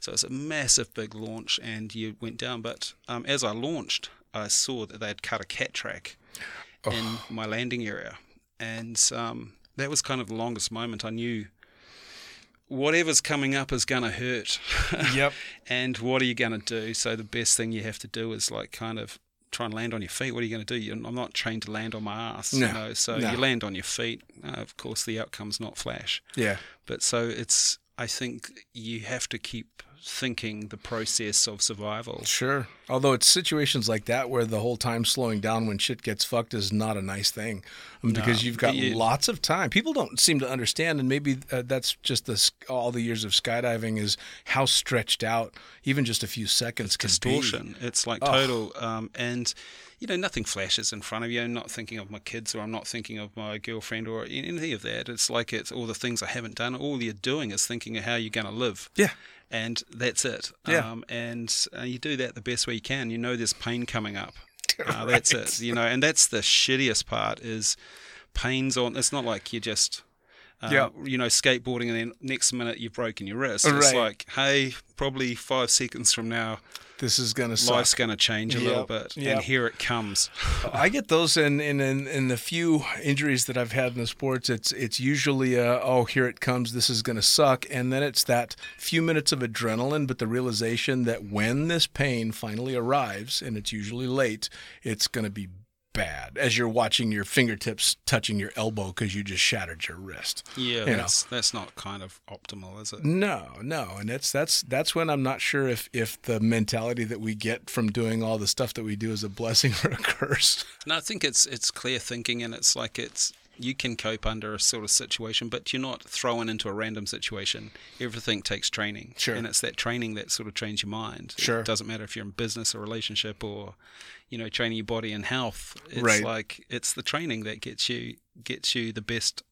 So it's a massive big launch, and you went down. But um, as I launched, I saw that they had cut a cat track in my landing area, and um, that was kind of the longest moment. I knew whatever's coming up is going to hurt. [LAUGHS] Yep. and what are you going to do? So the best thing you have to do is like kind of try and land on your feet, what are you going to do? You're, I'm not trained to land on my ass, No, you know. So no. you land on your feet. Uh, of course, the outcome's not flash. Yeah. But so it's, I think you have to keep thinking the process of survival. Sure. Although it's situations like that where the whole time slowing down when shit gets fucked is not a nice thing Um, because you've got you- lots of time. People don't seem to understand, and maybe uh, that's just the, all the years of skydiving is how stretched out even just a few seconds can distortion. It's like Oh. total, um, and you know, nothing flashes in front of you. I'm not thinking of my kids, or I'm not thinking of my girlfriend, or any of that. It's like it's all the things I haven't done. All you're doing is thinking of how you're going to live. Yeah. And that's it. Yeah. Um, and uh, you do that the best way you can. You know there's pain coming up. [LAUGHS] Uh, That's it. You know, and that's the shittiest part is pains on. It's not like you just. Uh, Yeah. You know, skateboarding, and then next minute you've broken your wrist. It's like, hey, probably five seconds from now, This is gonna life's suck. going to change a Yep. little bit, Yep. and here it comes. [LAUGHS] I get those in, in in in the few injuries that I've had in the sports. It's it's usually uh oh here it comes. This is gonna suck, and then it's that few minutes of adrenaline, but the realization that when this pain finally arrives, and it's usually late, it's gonna be bad as you're watching your fingertips touching your elbow because you just shattered your wrist. Yeah, know. that's that's not kind of optimal, is it? No, no, and that's that's that's when I'm not sure if if the mentality that we get from doing all the stuff that we do is a blessing [LAUGHS] or a curse. No, I think it's it's clear thinking, and it's like it's you can cope under a sort of situation, but you're not thrown into a random situation. Everything takes training, Sure. and it's that training that sort of trains your mind. Sure. it doesn't matter if you're in business or relationship or you know training your body and health. It's Right. like it's the training that gets you gets you the best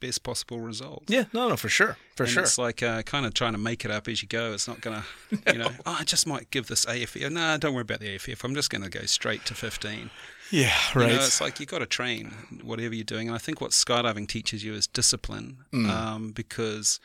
best possible result. Yeah, no, no, for sure, for and sure. It's like uh, kind of trying to make it up as you go. It's not going [LAUGHS] to, you know, oh, I just might give this AFF. No, don't worry about the AFF. I'm just going to go straight to 15. Yeah, You right. know, it's like you got to train whatever you're doing. And I think what skydiving teaches you is discipline um, because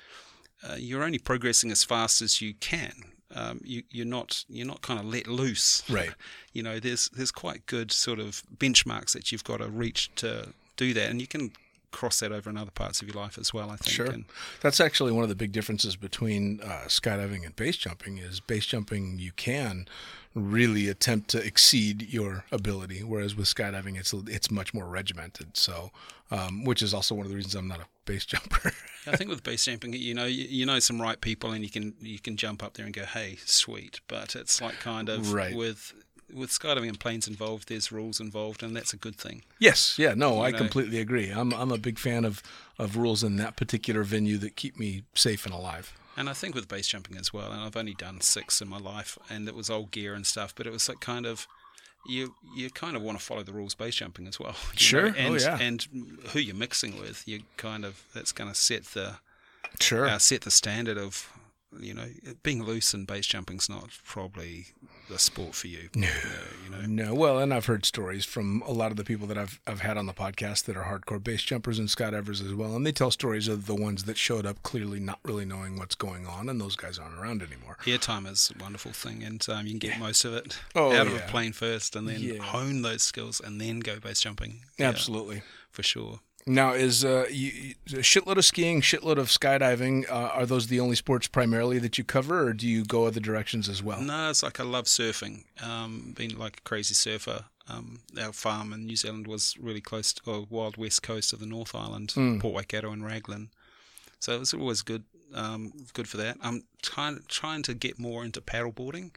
uh, you're only progressing as fast as you can. Um, you, you're not you're not kind of let loose. Right. [LAUGHS] You know, there's there's quite good sort of benchmarks that you've got to reach to do that, and you can cross that over in other parts of your life as well. I think. Sure. And, That's actually one of the big differences between uh, skydiving and base jumping is base jumping you can really attempt to exceed your ability, whereas with skydiving it's it's much more regimented. So, um, which is also one of the reasons I'm not a base [LAUGHS] jumper. I think with base jumping, you know, you, you know some right people, and you can you can jump up there and go, "Hey, sweet." But it's like kind of Right. with with skydiving and planes involved, there's rules involved, and that's a good thing. yes, yeah, no, I know. completely agree. I'm I'm a big fan of of rules in that particular venue that keep me safe and alive. And I think with base jumping as well, and I've only done six in my life, and it was old gear and stuff, but it was like kind of you you kind of want to follow the rules base jumping as well. [LAUGHS] Sure. know, Oh, and, yeah. And who you're mixing with, you kind of that's going to set the Sure. uh, set the standard of you know being loose and base jumping's not probably the sport for you. No. you know. No, well, and I've heard stories from a lot of the people that I've I've had on the podcast that are hardcore base jumpers and Scott Evers as well, and they tell stories of the ones that showed up clearly not really knowing what's going on, and those guys aren't around anymore. Airtime is a wonderful thing, and um, you can get most of it Oh, out of a plane first, and then Yeah. hone those skills, and then go base jumping. Yeah, Absolutely. for sure. Now, is uh, you, a shitload of skiing, shitload of skydiving? Uh, are those the only sports primarily that you cover, or do you go other directions as well? No, it's like I love surfing. Um, been like a crazy surfer. Um, our farm in New Zealand was really close to the wild west coast of the North Island, Hmm. Port Waikato and Raglan. So it was always good, um, good for that. I'm trying trying to get more into paddleboarding,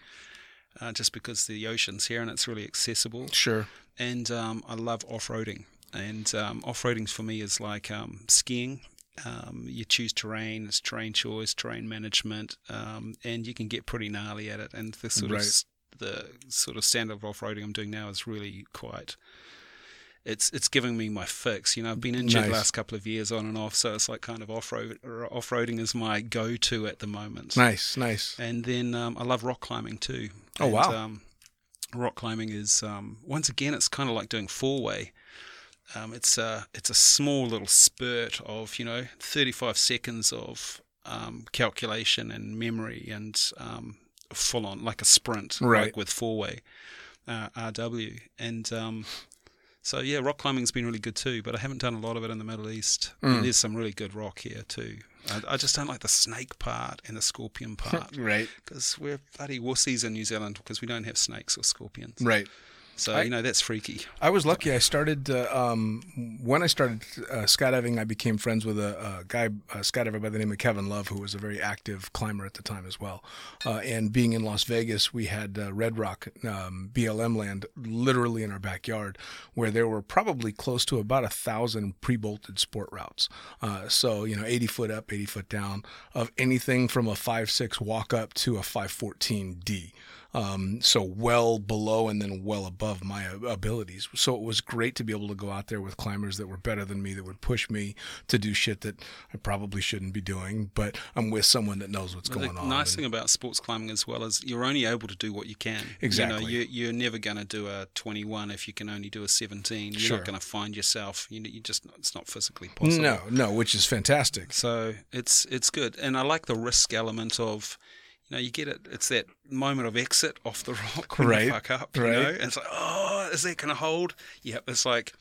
uh, just because the ocean's here and it's really accessible. Sure. and um, I love off-roading. And um, off-roading for me is like um, skiing. Um, you choose terrain, it's terrain choice, terrain management, um, and you can get pretty gnarly at it. And the sort Right. of the sort of standard of off-roading I'm doing now is really quite. It's it's giving me my fix. You know, I've been injured Nice. the last couple of years on and off, so it's like kind of off-road off-roading is my go-to at the moment. Nice, nice. And then um, I love rock climbing too. Oh, And, wow. Um, rock climbing is um, once again it's kind of like doing four way. Um, it's a it's a small little spurt of you know 35 seconds of um, calculation and memory and um, full on like a sprint Right. like with four way uh, RW and um, so yeah rock climbing's been really good too but I haven't done a lot of it in the Middle East Mm. and there's some really good rock here too I, I just don't like the snake part and the scorpion [LAUGHS] part Right, because we're bloody wussies in New Zealand because we don't have snakes or scorpions. right. So I- you know that's freaky. I was lucky. I started uh, um, when I started uh, skydiving. I became friends with a, a guy, a skydiver by the name of Kevin Love, who was a very active climber at the time as well. Uh, and being in Las Vegas, we had uh, Red Rock um, BLM land literally in our backyard, where there were probably close to about a thousand pre-bolted sport routes. Uh, so you know, 80 foot up, 80 foot down, of anything from a five six walk up to a 514 D. Um, so well below and then well above my abilities. So it was great to be able to go out there with climbers that were better than me, that would push me to do shit that I probably shouldn't be doing. But I'm with someone that knows what's The going on. The nice and- thing about sports climbing as well is you're only able to do what you can. Exactly. You know, you, you're never going to do a 21 if you can only do a 17. You're Sure. not going to find yourself. You, know, you just it's not physically possible. no, no, which is fantastic. So it's it's good, and I like the risk element of, you know, you get it. It's that moment of exit off the rock when Right, you fuck up, you right. know. And it's like, oh, is that going to hold? Yep. It's like,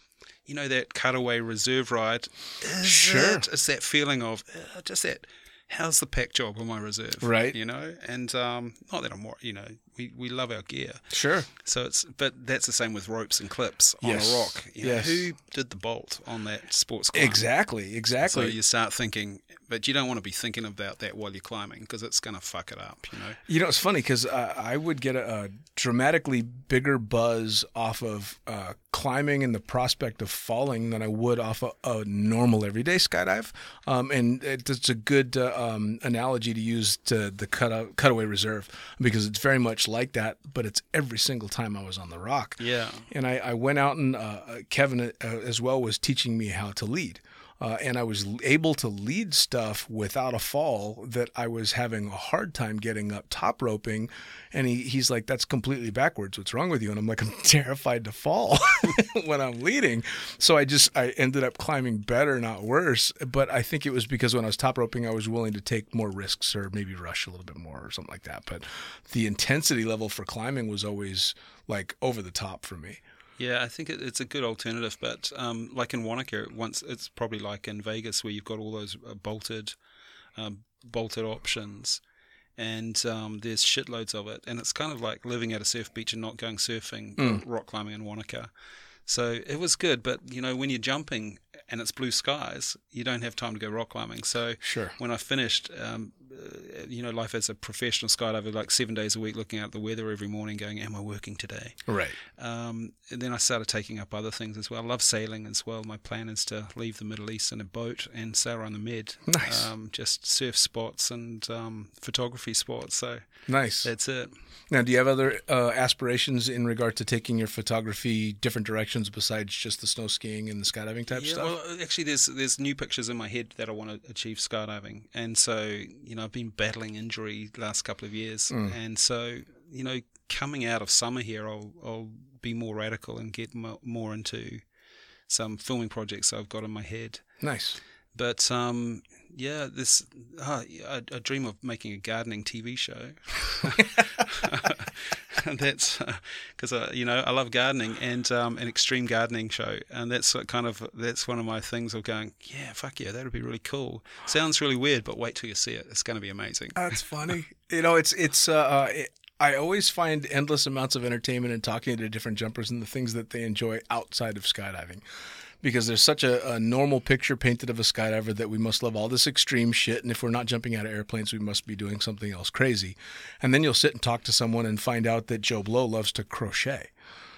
you know, that cutaway reserve ride. Is Sure. it? It's that feeling of uh, just that. How's the pack job on my reserve? Right. You know, and um, not that I'm more. You know, we, we love our gear. Sure. So it's, but that's the same with ropes and clips on Yes. a rock. You know, Yes. Who did the bolt on that sports car? Exactly. Exactly. So you start thinking, but you don't want to be thinking about that while you're climbing because it's going to fuck it up, you know. You know, it's funny because uh, I would get a, a dramatically bigger buzz off of uh, climbing and the prospect of falling than I would off a, a normal everyday skydive. Um, and it's a good uh, um, analogy to use to the cut cutaway reserve because it's very much like that, but it's every single time I was on the rock. Yeah. And I, I went out and uh, Kevin uh, as well was teaching me how to lead. Uh, and I was able to lead stuff without a fall that I was having a hard time getting up top roping. And he, he's like, that's completely backwards. What's wrong with you? And I'm like, [LAUGHS] I'm terrified to fall [LAUGHS] when I'm leading. So I just, I ended up climbing better, not worse. But I think it was because when I was top roping, I was willing to take more risks or maybe rush a little bit more or something like that. But the intensity level for climbing was always like over the top for me. Yeah, I think it, it's a good alternative, but um, like in Wanaka, once it's probably like in Vegas where you've got all those uh, bolted, um, bolted options, and um, there's shitloads of it, and it's kind of like living at a surf beach and not going surfing, Mm. rock climbing in Wanaka. So it was good, but you know when you're jumping and it's blue skies, you don't have time to go rock climbing. So Sure. when I finished, um, uh, you know, life as a professional skydiver, like seven days a week, looking out the weather every morning, going, "Am I working today?" Right. Um, and then I started taking up other things as well. I love sailing as well. My plan is to leave the Middle East in a boat and sail around the Med. Nice. Um, just surf spots and um, photography spots. So Nice. that's it. Now, do you have other uh, aspirations in regard to taking your photography different directions besides just the snow skiing and the skydiving type Yeah, stuff? well, actually, there's there's new pictures in my head that I want to achieve skydiving, and so you know I've been battling injury the last couple of years, Mm. and so you know coming out of summer here, I'll I'll be more radical and get mo- more into some filming projects I've got in my head. nice. But um, yeah, this uh, I, I dream of making a gardening TV show. [LAUGHS] [LAUGHS] [LAUGHS] [LAUGHS] that's because uh, you know I love gardening and um, an extreme gardening show, and that's what kind of that's one of my things of going, yeah, fuck yeah, that'd be really cool. Sounds really weird, but wait till you see it; it's going to be amazing. That's [LAUGHS] funny. you know, it's it's. Uh, uh, it, I always find endless amounts of entertainment in talking to different jumpers and the things that they enjoy outside of skydiving. Because there's such a, a normal picture painted of a skydiver that we must love all this extreme shit, and if we're not jumping out of airplanes, we must be doing something else crazy. And then you'll sit and talk to someone and find out that Joe Blow loves to crochet.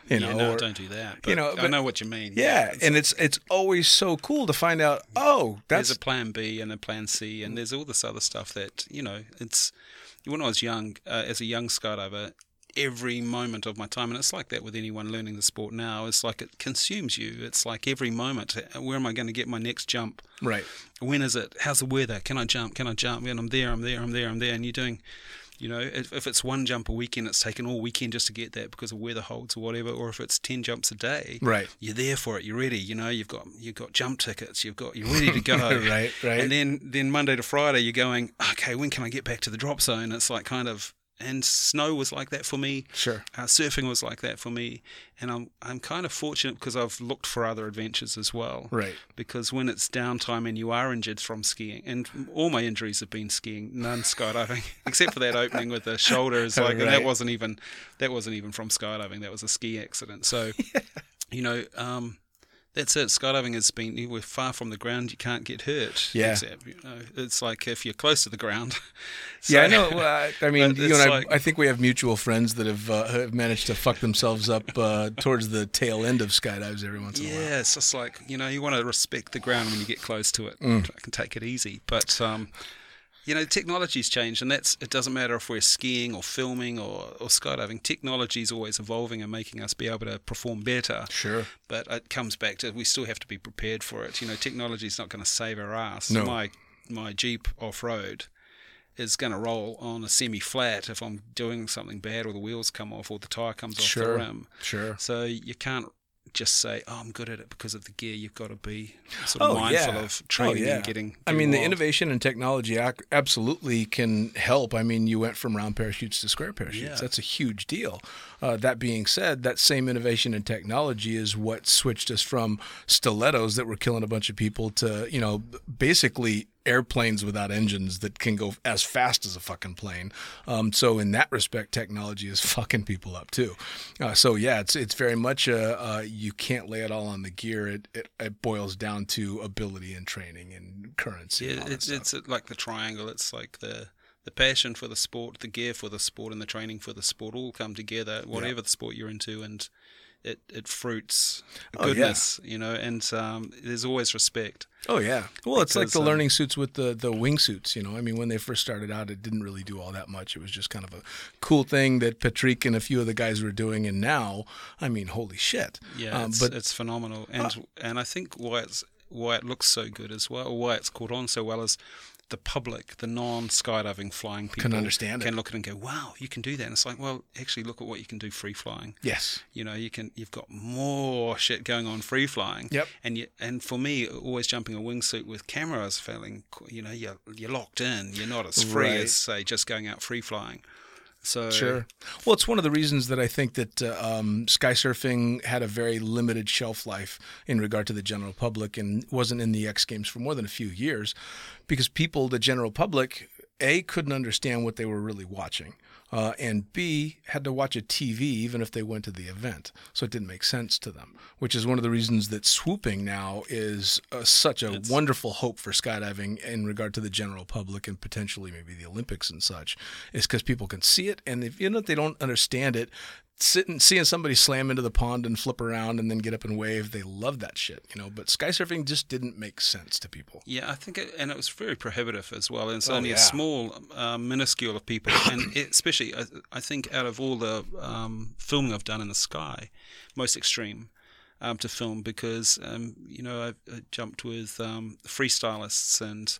You yeah, know, no, or- don't do that. But you know, I know what you mean. Yeah, it's and it's it's always so cool to find out. Oh, there's a plan B and a plan C, and there's all this other stuff that you know. It's when I was young, uh, as a young skydiver, every moment of my time, and it's like that with anyone learning the sport now. It's like it consumes you. It's like every moment. Where am I going to get my next jump? right. When is it? How's the weather? Can I jump? Can I jump? And I'm there. I'm there. I'm there. I'm there. And you're doing. You know, if, if it's one jump a weekend, it's taken all weekend just to get that because the weather holds or whatever. Or if it's ten jumps a day, Right. you're there for it. You're ready. You know, you've got you've got jump tickets. You've got you're ready to go. [LAUGHS] Right, right. And then then Monday to Friday, you're going. Okay, when can I get back to the drop zone? It's like kind of and snow was like that for me. Sure. Uh, surfing was like that for me, and I'm I'm kind of fortunate because I've looked for other adventures as well. Right. Because when it's downtime and you are injured from skiing, and all my injuries have been skiing, none skydiving, [LAUGHS] except for that opening with the shoulder. Is like, and that wasn't even that wasn't even from skydiving. That was a ski accident. So, [LAUGHS] you know. Um, that's it. Skydiving has been. We're far from the ground. You can't get hurt. Yeah. Except, you know, it's like if you're close to the ground. [LAUGHS] yeah, I know. Well, I I mean, [LAUGHS] you and I, like- I think we have mutual friends that have, uh, have managed to fuck themselves up uh, towards the tail end of skydives every once in a while. Yeah, it's just like you know you want to respect the ground when you get close to it. Mm. I can take it easy, but um, you know technology's changed, and that's it. Doesn't matter if we're skiing or filming or, or skydiving. Technology's always evolving and making us be able to perform better. Sure. But it comes back to we still have to be prepared for it. You know, technology's not going to save our ass. No. My my Jeep off road is going to roll on a semi flat if I'm doing something bad or the wheels come off or the tire comes off Sure. the rim. Sure. So you can't just say, "Oh, I'm good at it because of the gear." You've got to be sort of Oh, mindful yeah. of training Oh, yeah. and getting. I getting mean, the innovation and technology ac- absolutely can help. I mean, you went from round parachutes to square parachutes. Yeah. That's a huge deal. Uh, that being said, that same innovation and technology is what switched us from stilettos that were killing a bunch of people to, you know, basically airplanes without engines that can go as fast as a fucking plane. Um, so in that respect, technology is [LAUGHS] fucking people up too. Uh, so yeah, it's it's very much uh, uh, you can't lay it all on the gear. It, it it boils down to ability and training and currency. Yeah, that it's it's like the triangle. It's like the the passion for the sport, the gear for the sport, and the training for the sport all come together. Whatever the sport you're into, and it it fruits Oh, yeah. goodness, you know. And um, there's always respect. Oh yeah. Well, it's like the um, learning suits with the the wingsuits. You know, I mean, when they first started out, it didn't really do all that much. It was just kind of a cool thing that Patrick and a few of the guys were doing. And now, I mean, holy shit. Yeah, Um, it's, but it's phenomenal, and and I think why it's why it looks so good as well, why it's caught on so well is the public, the non-skydiving flying people can understand it. can look at it and go, "Wow, you can do that." And it's like, well, actually, look at what you can do free flying. yes, You know, you can you've got more shit going on free flying. Yep. And you, and for me, always jumping a wingsuit with camera, I feeling, you know, you're you're locked in. You're not as free Right. as say just going out free flying. So Sure. Well, it's one of the reasons that I think that uh, um, sky surfing had a very limited shelf life in regard to the general public and wasn't in the X Games for more than a few years because people, the general public, A, couldn't understand what they were really watching. Uh, and B, had to watch a TV even if they went to the event. So it didn't make sense to them, which is one of the reasons that swooping now is uh, such a wonderful hope for skydiving in regard to the general public and potentially maybe the Olympics and such, is because people can see it. And if, even if they don't understand it, sitting seeing somebody slam into the pond and flip around and then get up and wave, they love that shit, you know. But sky surfing just didn't make sense to people. Yeah, I think, it, and it was very prohibitive as well. And it's Oh, only yeah. a small, uh, minuscule of people, and [COUGHS] it, especially, I, I think, out of all the um, filming I've done in the sky, most extreme um, to film because um, you know I've I jumped with um, freestylists and.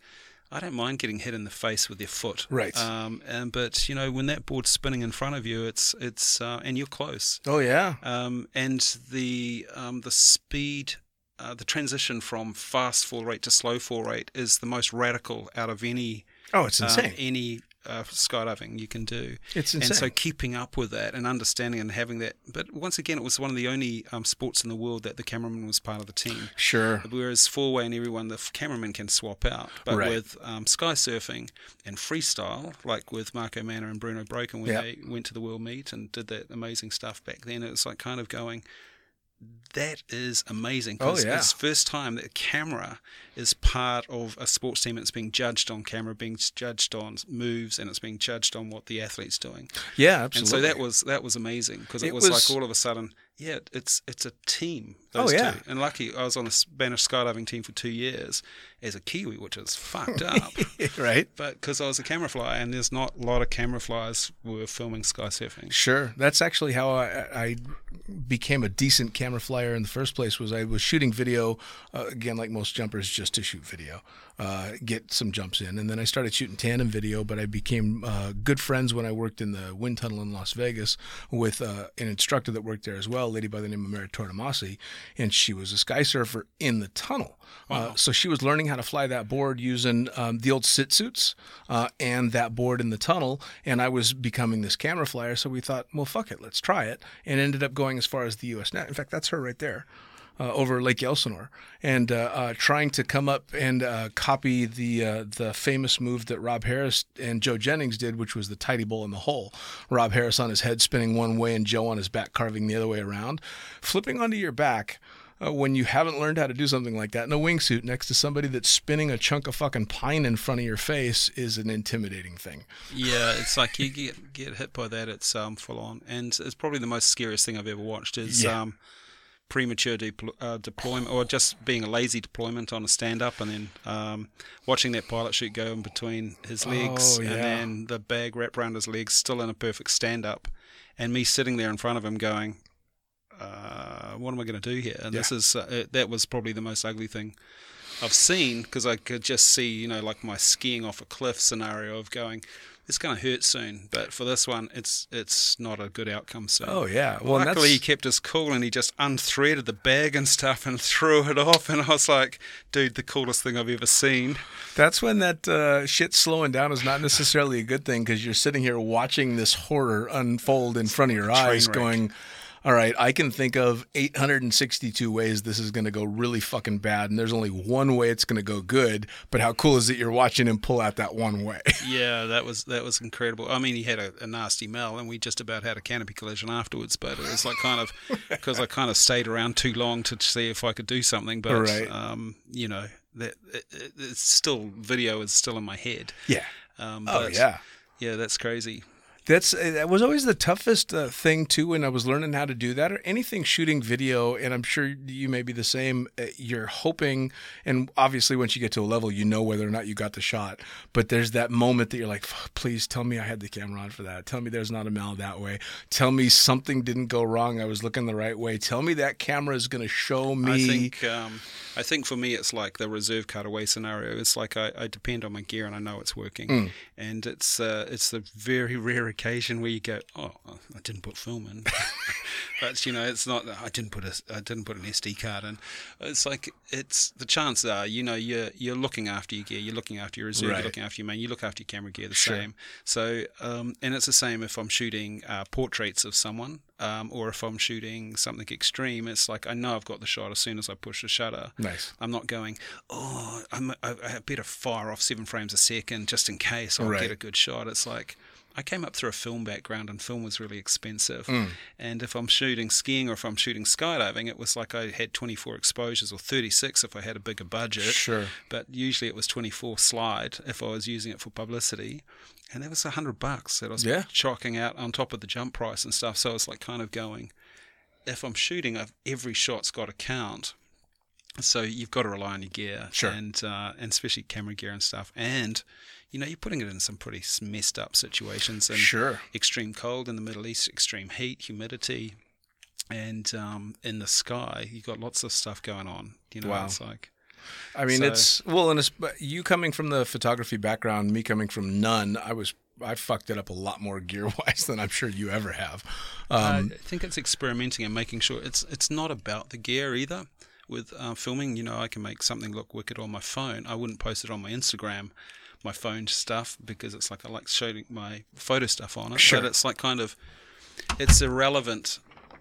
I don't mind getting hit in the face with your foot, Right. Um, and but you know when that board's spinning in front of you, it's it's uh, and you're close, Oh yeah, um, and the um, the speed, uh, the transition from fast fall rate to slow fall rate is the most radical out of any oh it's um, insane. any uh, skydiving you can do. It's insane. And so keeping up with that and understanding and having that, but once again, it was one of the only um, sports in the world that the cameraman was part of the team. sure. Whereas four way and everyone, the cameraman can swap out. But Right. with um, sky surfing and freestyle, like with Marco Manna and Bruno Brokken, when Yep. they went to the World Meet and did that amazing stuff back then, it was like kind of going, that is amazing. Oh, 'cause yeah. It's first time that camera is part of a sports team. It's being judged on camera, being judged on moves, and it's being judged on what the athlete's doing. Yeah, absolutely. And so that was that was amazing because it, It was, was- like all of a sudden, yeah, it's it's a team. Oh, yeah. two. And lucky I was on a Spanish skydiving team for two years as a Kiwi, which is fucked up. [LAUGHS] right. but because I was a camera flyer, and there's not a lot of camera flyers were filming sky surfing. Sure, that's actually how I, I became a decent camera flyer in the first place. Was I was shooting video uh, again, like most jumpers, just to shoot video, uh, get some jumps in, and then I started shooting tandem video. But I became uh, good friends when I worked in the wind tunnel in Las Vegas with uh, an instructor that worked there as well. a lady by the name of Mary Tortomasi, and she was a sky surfer in the tunnel. Uh, so she was learning how to fly that board using um, the old sit suits uh, and that board in the tunnel. And I was becoming this camera flyer, so we thought, well, fuck it, let's try it. And ended up going as far as the U.S. net. In fact, that's her right there uh, over Lake Elsinore, and uh, uh, trying to come up and uh, copy the uh, the famous move that Rob Harris and Joe Jennings did, which was the tidy bowl in the hole. Rob Harris on his head spinning one way and Joe on his back carving the other way around, flipping onto your back. Uh, when you haven't learned how to do something like that in a wingsuit next to somebody that's spinning a chunk of fucking pine in front of your face is an intimidating thing. Yeah, it's like you get get hit by that. It's um, full on, and it's probably the most scariest thing I've ever watched. Is Yeah. um, premature depl- uh, deployment, or just being a lazy deployment on a stand up, and then um, watching that pilot chute go in between his legs, Oh, yeah. and then the bag wrapped around his legs, still in a perfect stand up, and me sitting there in front of him going. Uh, what am I going to do here? And this is uh, it, that was probably the most ugly thing I've seen because I could just see, you know, like my skiing off a cliff scenario of going, it's going to hurt soon. But for this one, it's it's not a good outcome So Oh yeah, well Luckily, he kept us cool and he just unthreaded the bag and stuff and [LAUGHS] threw it off. And I was like, dude, the coolest thing I've ever seen. That's when that uh, shit slowing down is not necessarily a good thing because you're sitting here watching this horror unfold in front of your eyes, wreck. going, "All right, I can think of 862 ways this is going to go really fucking bad, and there's only one way it's going to go good. But how cool is it you're watching him pull out that one way? [LAUGHS] Yeah, that was that was incredible. I mean, he had a, a nasty mal, and we just about had a canopy collision afterwards. But it was like kind of [LAUGHS] because I kind of stayed around too long to see if I could do something. But Right. um, you know, that it, it, it's still video is still in my head. yeah. Um, Oh yeah. yeah, that's crazy. That's uh, that was always the toughest uh, thing too when I was learning how to do that or anything shooting video and I'm sure you may be the same uh, you're hoping and obviously once you get to a level you know whether or not you got the shot but there's that moment that you're like please tell me I had the camera on for that. Tell me there's not a mal that way. Tell me something didn't go wrong. I was looking the right way. Tell me that camera is going to show me I think um, I think for me it's like the reserve cutaway scenario. It's like I, I depend on my gear and I know it's working, Mm. and it's uh, it's the very rare occasion where you go, oh, I didn't put film in, [LAUGHS] but you know it's not. that I didn't put a I didn't put an SD card in. It's like it's the chances are you know you're you're looking after your gear, you're looking after your reserve, Right. you're looking after your main, you look after your camera gear the Sure. same. So um, and it's the same if I'm shooting uh, portraits of someone. Um, or if I'm shooting something extreme, it's like I know I've got the shot as soon as I push the shutter. nice I'm not going, oh, I'm, I, I better fire off seven frames a second just in case I'll Right. get a good shot. It's like I came up through a film background and film was really expensive. And if I'm shooting skiing or if I'm shooting skydiving, it was like I had 24 exposures or 36 if I had a bigger budget. Sure. But usually it was 24 slide if I was using it for publicity. And that was a hundred bucks that I was Yeah. chalking out on top of the jump price and stuff. So it's like kind of going, if I'm shooting, I've, every shot's got to count. So you've got to rely on your gear, Sure. and uh, and especially camera gear and stuff. And you know you're putting it in some pretty messed up situations, and Sure. extreme cold in the Middle East, extreme heat, humidity, and um, in the sky, you've got lots of stuff going on. You know, Wow. it's like I mean, So- it's well, and it's but you coming from the photography background, me coming from none. I was I fucked it up a lot more [LAUGHS] gear wise than I'm sure you ever have. Um, I think it's experimenting and making sure it's it's not about the gear either. With uh, filming, you know, I can make something look wicked on my phone. I wouldn't post it on my Instagram, my phone stuff, because it's like I like showing my photo stuff on it. Sure. But it's like kind of, it's irrelevant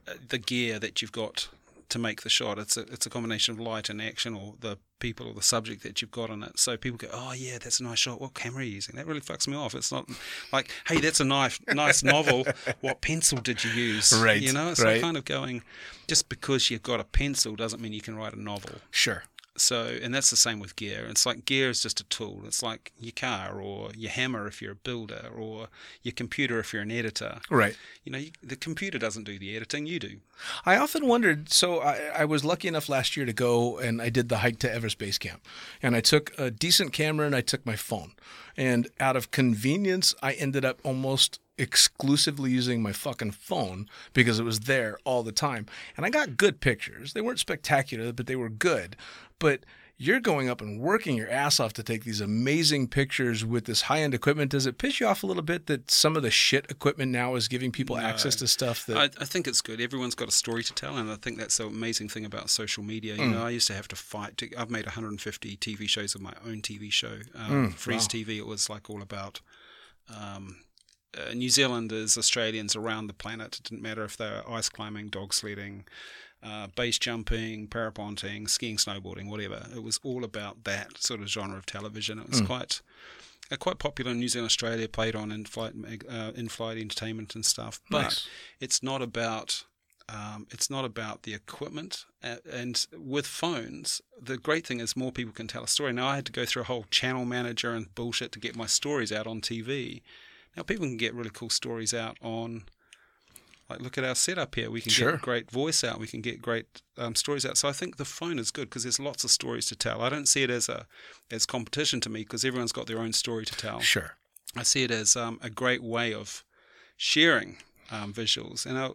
uh, the gear that you've got to make the shot. It's a it's a combination of light and action, or the people or the subject that you've got on it. So people go, oh yeah, that's a nice shot. What camera are you using? That really fucks me off. It's not like, hey, that's a nice nice novel. [LAUGHS] What pencil did you use? Right, You know, it's right. like kind of going, just because you've got a pencil doesn't mean you can write a novel. sure. So, and that's the same with gear. It's like gear is just a tool. It's like your car or your hammer if you're a builder or your computer if you're an editor. Right. You know, you, the computer doesn't do the editing, you do. I often wondered. So I, I was lucky enough last year to go and I did the hike to Everest Base Camp, and I took a decent camera and I took my phone, and out of convenience, I ended up almost exclusively using my fucking phone because it was there all the time, and I got good pictures. They weren't spectacular, but they were good. But you're going up and working your ass off to take these amazing pictures with this high end equipment. Does it piss you off a little bit that some of the shit equipment now is giving people No. access to stuff that? I, I think it's good. Everyone's got a story to tell, and I think that's the amazing thing about social media. You know, I used to have to fight. To, I've made 150 TV shows of my own TV show, um, Freeze Hmm. wow. TV. It was like all about um, uh, New Zealanders, Australians around the planet. It didn't matter if they were ice climbing, dog sledding, uh, base jumping, paraponting, skiing, snowboarding, whatever. It was all about that sort of genre of television. It was quite uh, quite popular in New Zealand, Australia. Played on in-flight uh, in-flight entertainment and stuff. But Nice. it's not about um, it's not about the equipment. Uh, and with phones, the great thing is more people can tell a story. Now I had to go through a whole channel manager and bullshit to get my stories out on TV. Now people can get really cool stories out on. Like, look at our setup here. We can Sure. get great voice out. We can get great um, stories out. So I think the phone is good because there's lots of stories to tell. I don't see it as a as competition to me because everyone's got their own story to tell. sure. I see it as um, a great way of sharing um, visuals. And I,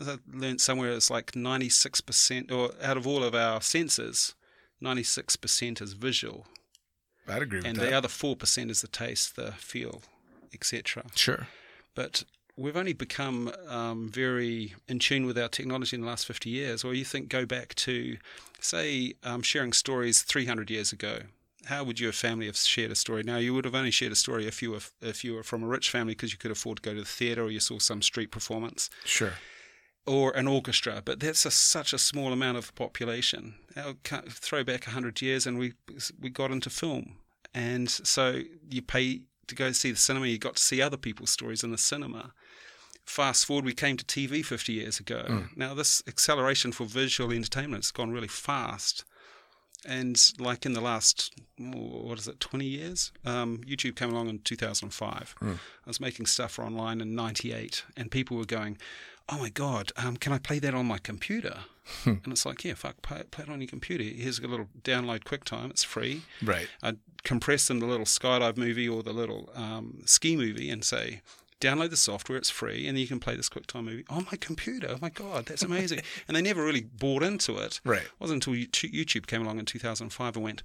as I learned somewhere, it's like 96%, or out of all of our senses, 96% is visual. I'd agree with that. And that. the other 4% is the taste, the feel, etc. sure. But we've only become um, very in tune with our technology in the last 50 years. Or you think, go back to, say, um, sharing stories 300 years ago. How would your family have shared a story? Now, you would have only shared a story if you were if you were from a rich family because you could afford to go to the theatre or you saw some street performance Sure. or an orchestra. But that's a, such a small amount of the population. Throw back 100 years and we we got into film, and so you pay to go see the cinema. You got to see other people's stories in the cinema. Fast forward, we came to TV 50 years ago. Now, this acceleration for visual entertainment has gone really fast. And like in the last, what is it, 20 years? Um, YouTube came along in 2005. I was making stuff for online in 98, and people were going, Oh my God, um, can I play that on my computer? And it's like, Yeah, fuck, play, play it on your computer. Here's a little download QuickTime, it's free. Right. I'd compress in the little skydive movie or the little um, ski movie and say, download the software, it's free, and you can play this QuickTime movie on my computer. Oh my God, that's amazing. [LAUGHS] and they never really bought into it. Right. It wasn't until YouTube came along in 2005 and went,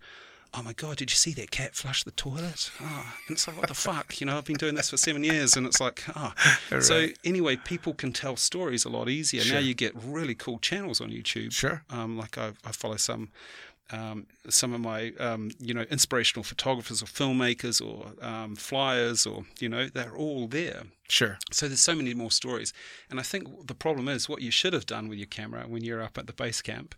oh my God, did you see that cat flush the toilet? Oh, and it's like, what the fuck? You know, I've been doing this for seven years, and it's like, oh. [LAUGHS] So anyway, people can tell stories a lot easier. Sure. Now you get really cool channels on YouTube. Sure. Um, like I, I follow some um, some of my um, you know inspirational photographers or filmmakers or um, flyers or you know they're all there. Sure. So there's so many more stories, and I think the problem is what you should have done with your camera when you're up at the base camp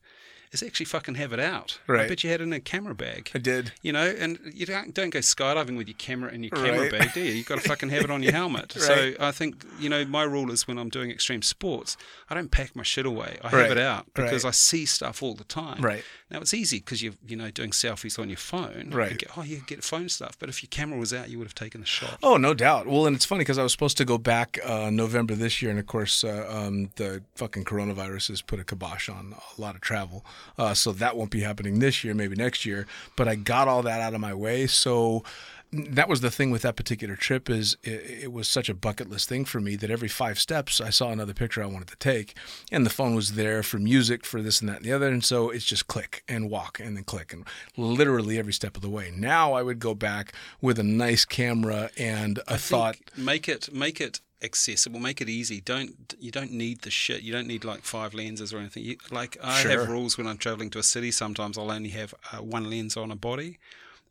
is actually fucking have it out. Right. I bet you had it in a camera bag. I did. You know, and you don't don't go skydiving with your camera in your camera Right. bag, do you? You've got to fucking have it on your [LAUGHS] helmet. So I think, you know, my rule is when I'm doing extreme sports, I don't pack my shit away. I Right. have it out because Right. I see stuff all the time. Right. Now it's easy because you're, you know, doing selfies on your phone. You Right. get, oh, you get phone stuff. But if your camera was out, you would have taken the shot. Oh, no doubt. Well, and it's funny because I was supposed to go back uh, November this year, and of course, uh, um, the fucking coronavirus has put a kibosh on a lot of travel. Uh, so that won't be happening this year, maybe next year. But I got all that out of my way. So that was the thing with that particular trip is it, it was such a bucket list thing for me that every five steps I saw another picture I wanted to take, and the phone was there for music, for this and that and the other, and so it's just click and walk and then click and literally every step of the way. Now I would go back with a nice camera and a thought. make it make it accessible. Make it easy. Don't you don't need the shit. You don't need like five lenses or anything. You, like i Sure. have rules when i'm traveling to a city. Sometimes i'll only have uh, one lens on a body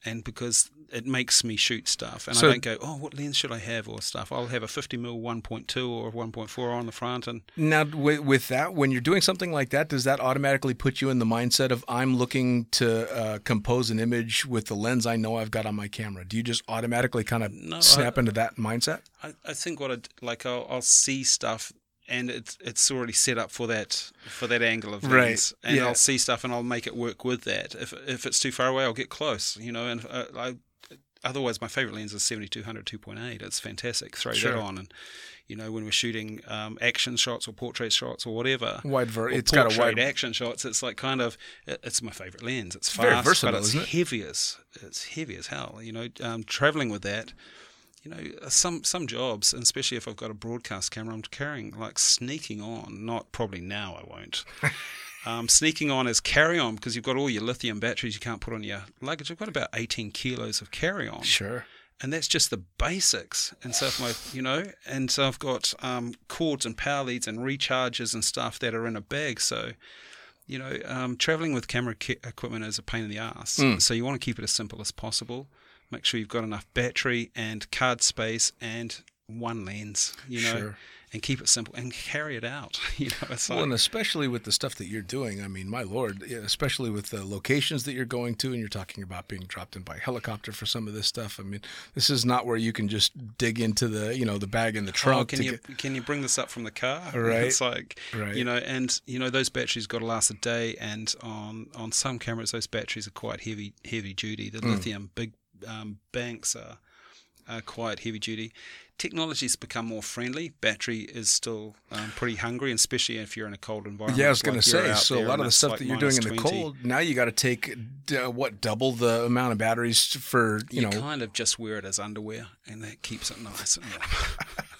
and because it makes me shoot stuff and So- i don't go oh what lens should i have or stuff i'll have a 50 mil 1.2 or 1.4 on the front and Now, with, with that, when you're doing something like that, does that automatically put you in the mindset of I'm looking to uh, compose an image with the lens I know I've got on my camera? Do you just automatically kind of No, snap I- into that mindset? I, I think what I like I'll, I'll see stuff and it's it's already set up for that for that angle of Right, lens and yeah. I'll see stuff and I'll make it work with that. If if it's too far away, I'll get close, you know. And uh, I, otherwise, my favorite lens is 7200 2.8. It's fantastic. Throw Sure. that on and. You know, when we're shooting um, action shots or portrait shots or whatever, Wide ver- it's got a wide- action shots. It's like kind of, it- it's my favorite lens. It's fast, versatile, but it's heavy as it's heavy as hell. You know, um, traveling with that, you know, some some jobs, and especially if I've got a broadcast camera, I'm carrying like sneaking on. Not probably now, I won't. [LAUGHS] Um, sneaking on as carry on because you've got all your lithium batteries you can't put on your luggage. I've got about 18 kilos of carry on. Sure. And that's just the basics. And so, if my, you know, and so I've got um, cords and power leads and recharges and stuff that are in a bag. So, you know, um, traveling with camera ki- equipment is a pain in the ass. Mm. So, you want to keep it as simple as possible. Make sure you've got enough battery and card space and one lens, you know, Sure. and keep it simple and carry it out. [LAUGHS] You know, it's Well, like, and especially with the stuff that you're doing, I mean, my lord, especially with the locations that you're going to, and you're talking about being dropped in by helicopter for some of this stuff. I mean, this is not where you can just dig into the, you know, the bag in the trunk. Oh, trunk. can you get- can you bring this up from the car? [LAUGHS] Right. It's like Right. you know, and you know those batteries got to last a day, and on on some cameras those batteries are quite heavy heavy duty. The mm. lithium big um, banks are are quite heavy duty. Technology's become more friendly. Battery is still um, pretty hungry, and especially if you're in a cold environment. yeah, I was going like to say. So a lot of the stuff like that you're doing in the minus cold, now you got to take d- what double the amount of batteries for you, you know. kind of just wear it as underwear, and that keeps it nice and warm. [LAUGHS] [LAUGHS]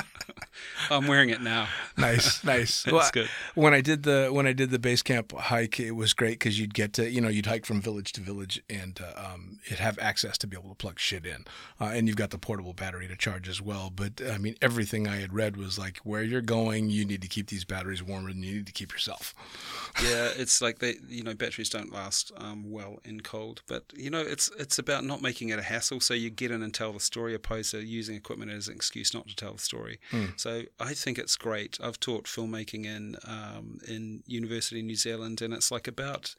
I'm wearing it now. nice, nice. [LAUGHS] That's Well, good. When I did the when I did the base camp hike, it was great because you'd get to you know you'd hike from village to village and uh, um, you'd have access to be able to plug shit in, uh, and you've got the portable battery to charge as well. But I mean, everything I had read was like where you're going, you need to keep these batteries warmer than you need to keep yourself. [LAUGHS] yeah, it's like they, you know, batteries don't last um, well in cold. But you know, it's it's about not making it a hassle. So you get in and tell the story, opposed to using equipment as an excuse not to tell the story. So I think it's great. I've taught filmmaking in um, in University New Zealand, and it's like about.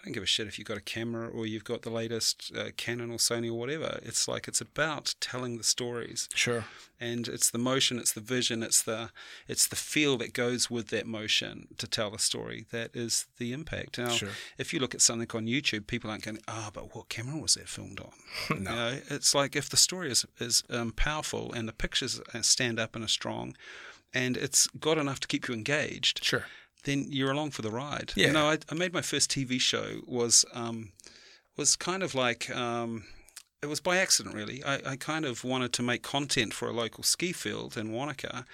I don't give a shit if you've got a camera or you've got the latest uh, Canon or Sony or whatever. It's like it's about telling the stories Sure. and it's the motion, it's the vision, it's the it's the feel that goes with that motion to tell the story that is the impact. Now, Sure. if you look at something on YouTube, people aren't going, "Ah, but what camera was that filmed on?" [LAUGHS] No. You know, it's like if the story is is um, powerful and the pictures uh, stand up and are strong, and it's got enough to keep you engaged, Sure. Then you're along for the ride. Yeah. You know, I, I made my first TV show was um, was kind of like um, it was by accident really. I, I kind of wanted to make content for a local ski field in Wanaka.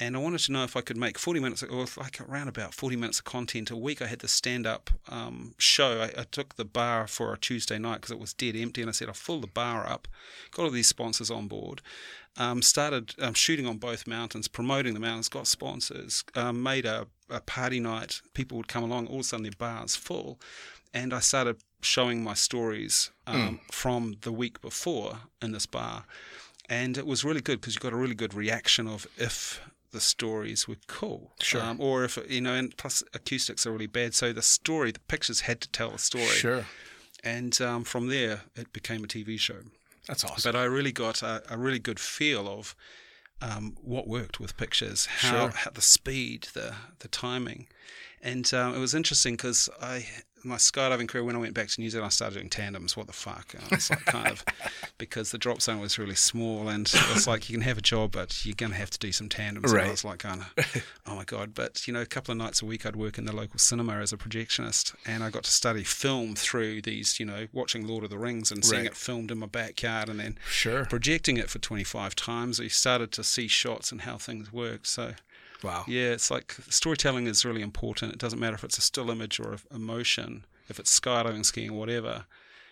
And I wanted to know if I could make 40 minutes, or like around about 40 minutes of content a week. I had this stand up um, show. I, I took the bar for a Tuesday night because it was dead empty. And I said, I'll fill the bar up, got all these sponsors on board, um, started um, shooting on both mountains, promoting the mountains, got sponsors, um, made a, a party night. People would come along, all of a sudden their bar's full. And I started showing my stories um, from the week before in this bar. And it was really good because you got a really good reaction of if the stories were cool. Sure. Um, or if, you know, and plus acoustics are really bad. So the story, the pictures had to tell the story. Sure. And um, from there, it became a TV show. That's awesome. But I really got a, a really good feel of um, what worked with pictures, how, Sure. how the speed, the the timing, and um, it was interesting because I my skydiving career when I went back to New Zealand I started doing tandems. What the fuck? And it's like kind of [LAUGHS] because the drop zone was really small and it's like you can have a job but you're gonna have to do some tandems. And Right. I was like kind of [LAUGHS] oh my god. But you know, a couple of nights a week I'd work in the local cinema as a projectionist and I got to study film through these. You know, watching Lord of the Rings and seeing Right. it filmed in my backyard and then sure. projecting it for 25 times, you started to see shots and how things work. So, Wow. yeah, it's like storytelling is really important. It doesn't matter if it's a still image or a, motion, if it's skydiving, skiing, whatever.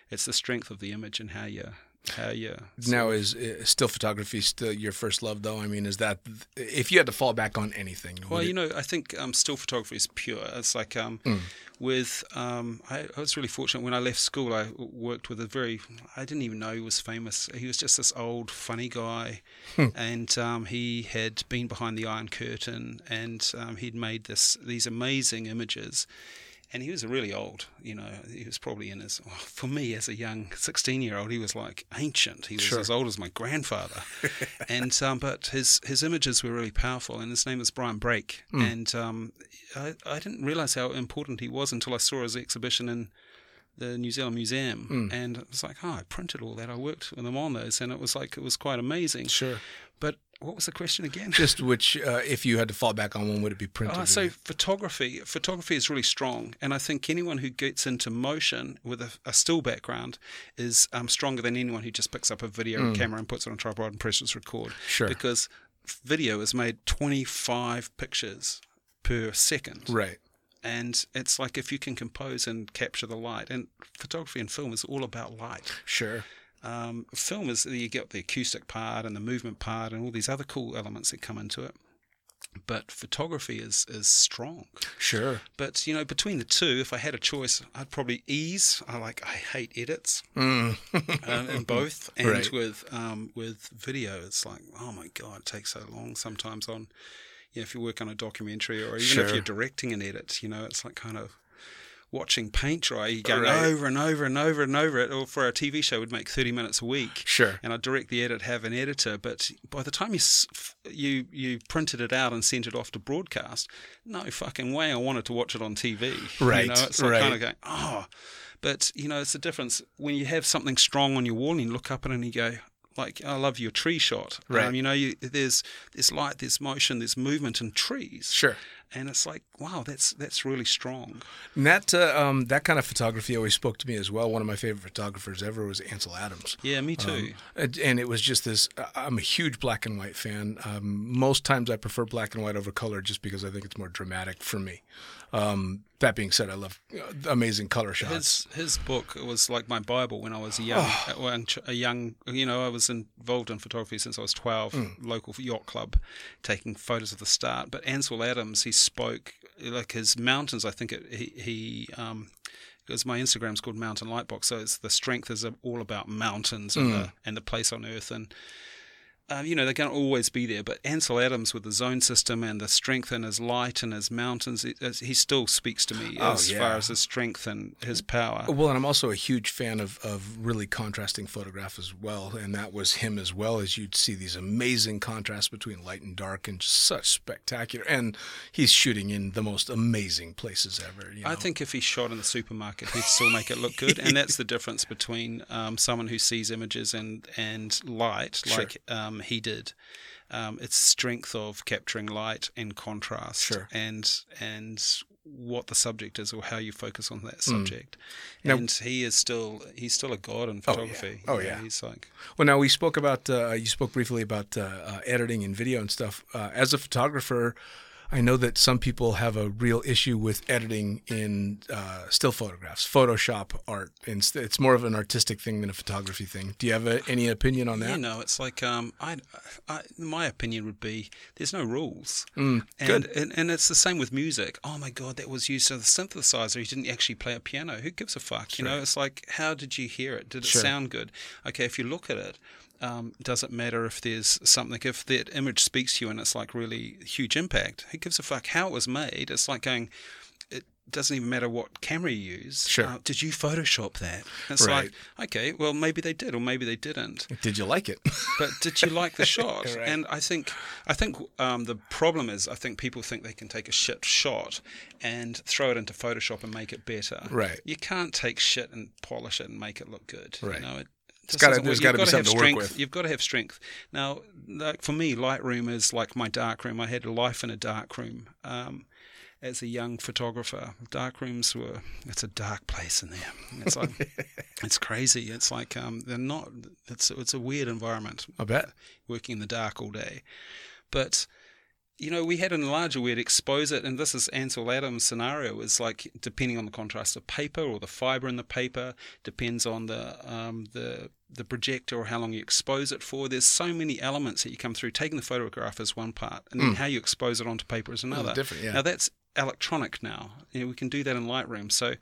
It's the strength of the image and how you how you. Now is uh, still photography still your first love though? I mean, is that if you had to fall back on anything? Well, you know, I think um, still photography is pure. It's like um, Mm. with um, I, I was really fortunate when I left school. I worked with a very I didn't even know he was famous. He was just this old funny guy, Hmm. and um, he had been behind the Iron Curtain, and um, he'd made this these amazing images. And he was really old, you know. He was probably in his. For me, as a young sixteen-year-old, he was like ancient. He was Sure. as old as my grandfather, [LAUGHS] and um, but his his images were really powerful. And his name was Brian Brake, and um, I, I didn't realize how important he was until I saw his exhibition in the New Zealand Museum, and it was like, oh, I printed all that. I worked with him on those, and it was like it was quite amazing. sure. But what was the question again? Just which, uh, if you had to fall back on one, would it be printed? Oh, so photography, photography is really strong, and I think anyone who gets into motion with a, a still background is um, stronger than anyone who just picks up a video camera and puts it on a tripod and presses record. Sure. Because video is made 25 pictures per second, right. and it's like if you can compose and capture the light, and photography and film is all about light. Sure. Um, film is you get the acoustic part and the movement part and all these other cool elements that come into it. But photography is is strong. Sure. But you know, between the two, if I had a choice, I'd probably ease. I like I hate edits Mm. um, in [LAUGHS] both, and Right. with um, with video, it's like oh my god, it takes so long sometimes. On you know, if you work on a documentary or even Sure. if you're directing an edit, you know, it's like kind of watching paint dry. You go Right. over and over and over and over it. Or for a TV show, would make thirty minutes a week. Sure. And I direct the edit, have an editor, but by the time you you you printed it out and sent it off to broadcast, no fucking way I wanted to watch it on TV. Right, You know, it's like right. kind of going, oh. But you know, it's the difference when you have something strong on your wall and you look up at it and you go. Like I love your tree shot. Right. Um, you know, you, there's there's light, there's motion, there's movement in trees. Sure. And it's like, wow, that's that's really strong. And that uh, um, that kind of photography always spoke to me as well. One of my favorite photographers ever was Ansel Adams. Yeah, me too. Um, and it was just this. uh, I'm a huge black and white fan. Um, most times I prefer black and white over color, just because I think it's more dramatic for me. Um, that being said, I love uh, amazing color shots. His his book was like my bible when I was a young Oh. a young ch- a young you know I was involved in photography since I was twelve Hmm. local yacht club taking photos of the start but Ansel Adams he spoke like his mountains I think it, he he um because my Instagram's called Mountain Lightbox, so it's the strength is all about mountains and Hmm. the and the place on Earth, and uh, you know they're going to always be there. But Ansel Adams with the zone system and the strength in his light and his mountains, it, it's- he still speaks to me Oh, as yeah. far as his strength and his power. Well, and I'm also a huge fan of, of really contrasting photographs as well, and that was him as well. As you'd see these amazing contrasts between light and dark, and just such spectacular. And he's shooting in the most amazing places ever. You know? I think if he shot in the supermarket, he'd still make it look good, and that's the difference between um, someone who sees images and and light, Sure. like um, he did. Um, it's strength of capturing light and contrast, Sure. and and what the subject is or how you focus on that subject. Hmm. Now- and he is still he's still a god in Oh, yeah. photography. Oh, know, yeah. he's like Well, now we spoke about uh, you spoke briefly about uh, uh, editing and video and stuff. Uh, as a photographer, I know that some people have a real issue with editing in uh, still photographs, Photoshop art. And it's- it's more of an artistic thing than a photography thing. Do you have a, any opinion on that? You know, it's like um, I, I, my opinion would be there's no rules, Mm, and, good. and and it's the same with music. Oh my god, that was used as a synthesizer. You didn't actually play a piano. Who gives a fuck? You know, it's like how did you hear it? Did it Sure. sound good? Okay, if you look at it. Um, does it matter if there's something if that image speaks to you and it's like really huge impact? Who gives a fuck how it was made? It's like going. It doesn't even matter what camera you use. Sure. Uh, did you Photoshop that? It's Right. like okay, well maybe they did or maybe they didn't Did you like it? [LAUGHS] but did you like the [LAUGHS] shot? Right. And I think I think um, the problem is I think people think they can take a shit shot and throw it into Photoshop and make it better. Right. You can't take shit and polish it and make it look good. Right. You know, it, just gotta- there's work. gotta You've be got to have something to work strength. with. You've got to have strength. Now, like for me, Lightroom is like my dark room. I had a life in a darkroom. Um, as a young photographer, dark rooms were, it's a dark place in there. It's like, [LAUGHS] it's crazy. It's like, um, they're not, it's, it's a weird environment I bet. working in the dark all day. But you know, we had an enlarger, we'd expose it, and this is Ansel Adams' scenario. Is like depending on the contrast of paper or the fiber in the paper, depends on the um, the the projector or how long you expose it for. There's so many elements that you come through. Taking the photograph is one part, and then how you expose it onto paper is another. different, yeah. Now that's electronic now. You know, we can do that in Lightroom. So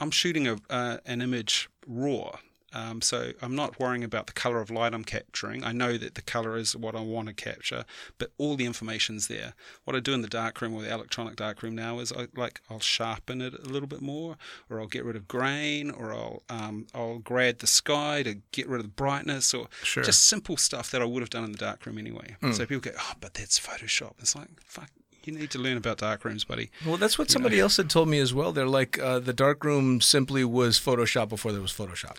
I'm shooting a uh, an image raw. Um, so I'm not worrying about the color of light I'm capturing. I know that the color is what I want to capture, but all the information's there. What I do in the darkroom or the electronic darkroom now is I like I'll sharpen it a little bit more, or I'll get rid of grain, or I'll um, I'll grad the sky to get rid of the brightness, or Sure. just simple stuff that I would have done in the darkroom anyway. So people go, oh, but that's Photoshop. It's like fuck. You need to learn about darkrooms, buddy. Well, that's what somebody else had told me as well. They're like, uh, the darkroom simply was Photoshop before there was Photoshop.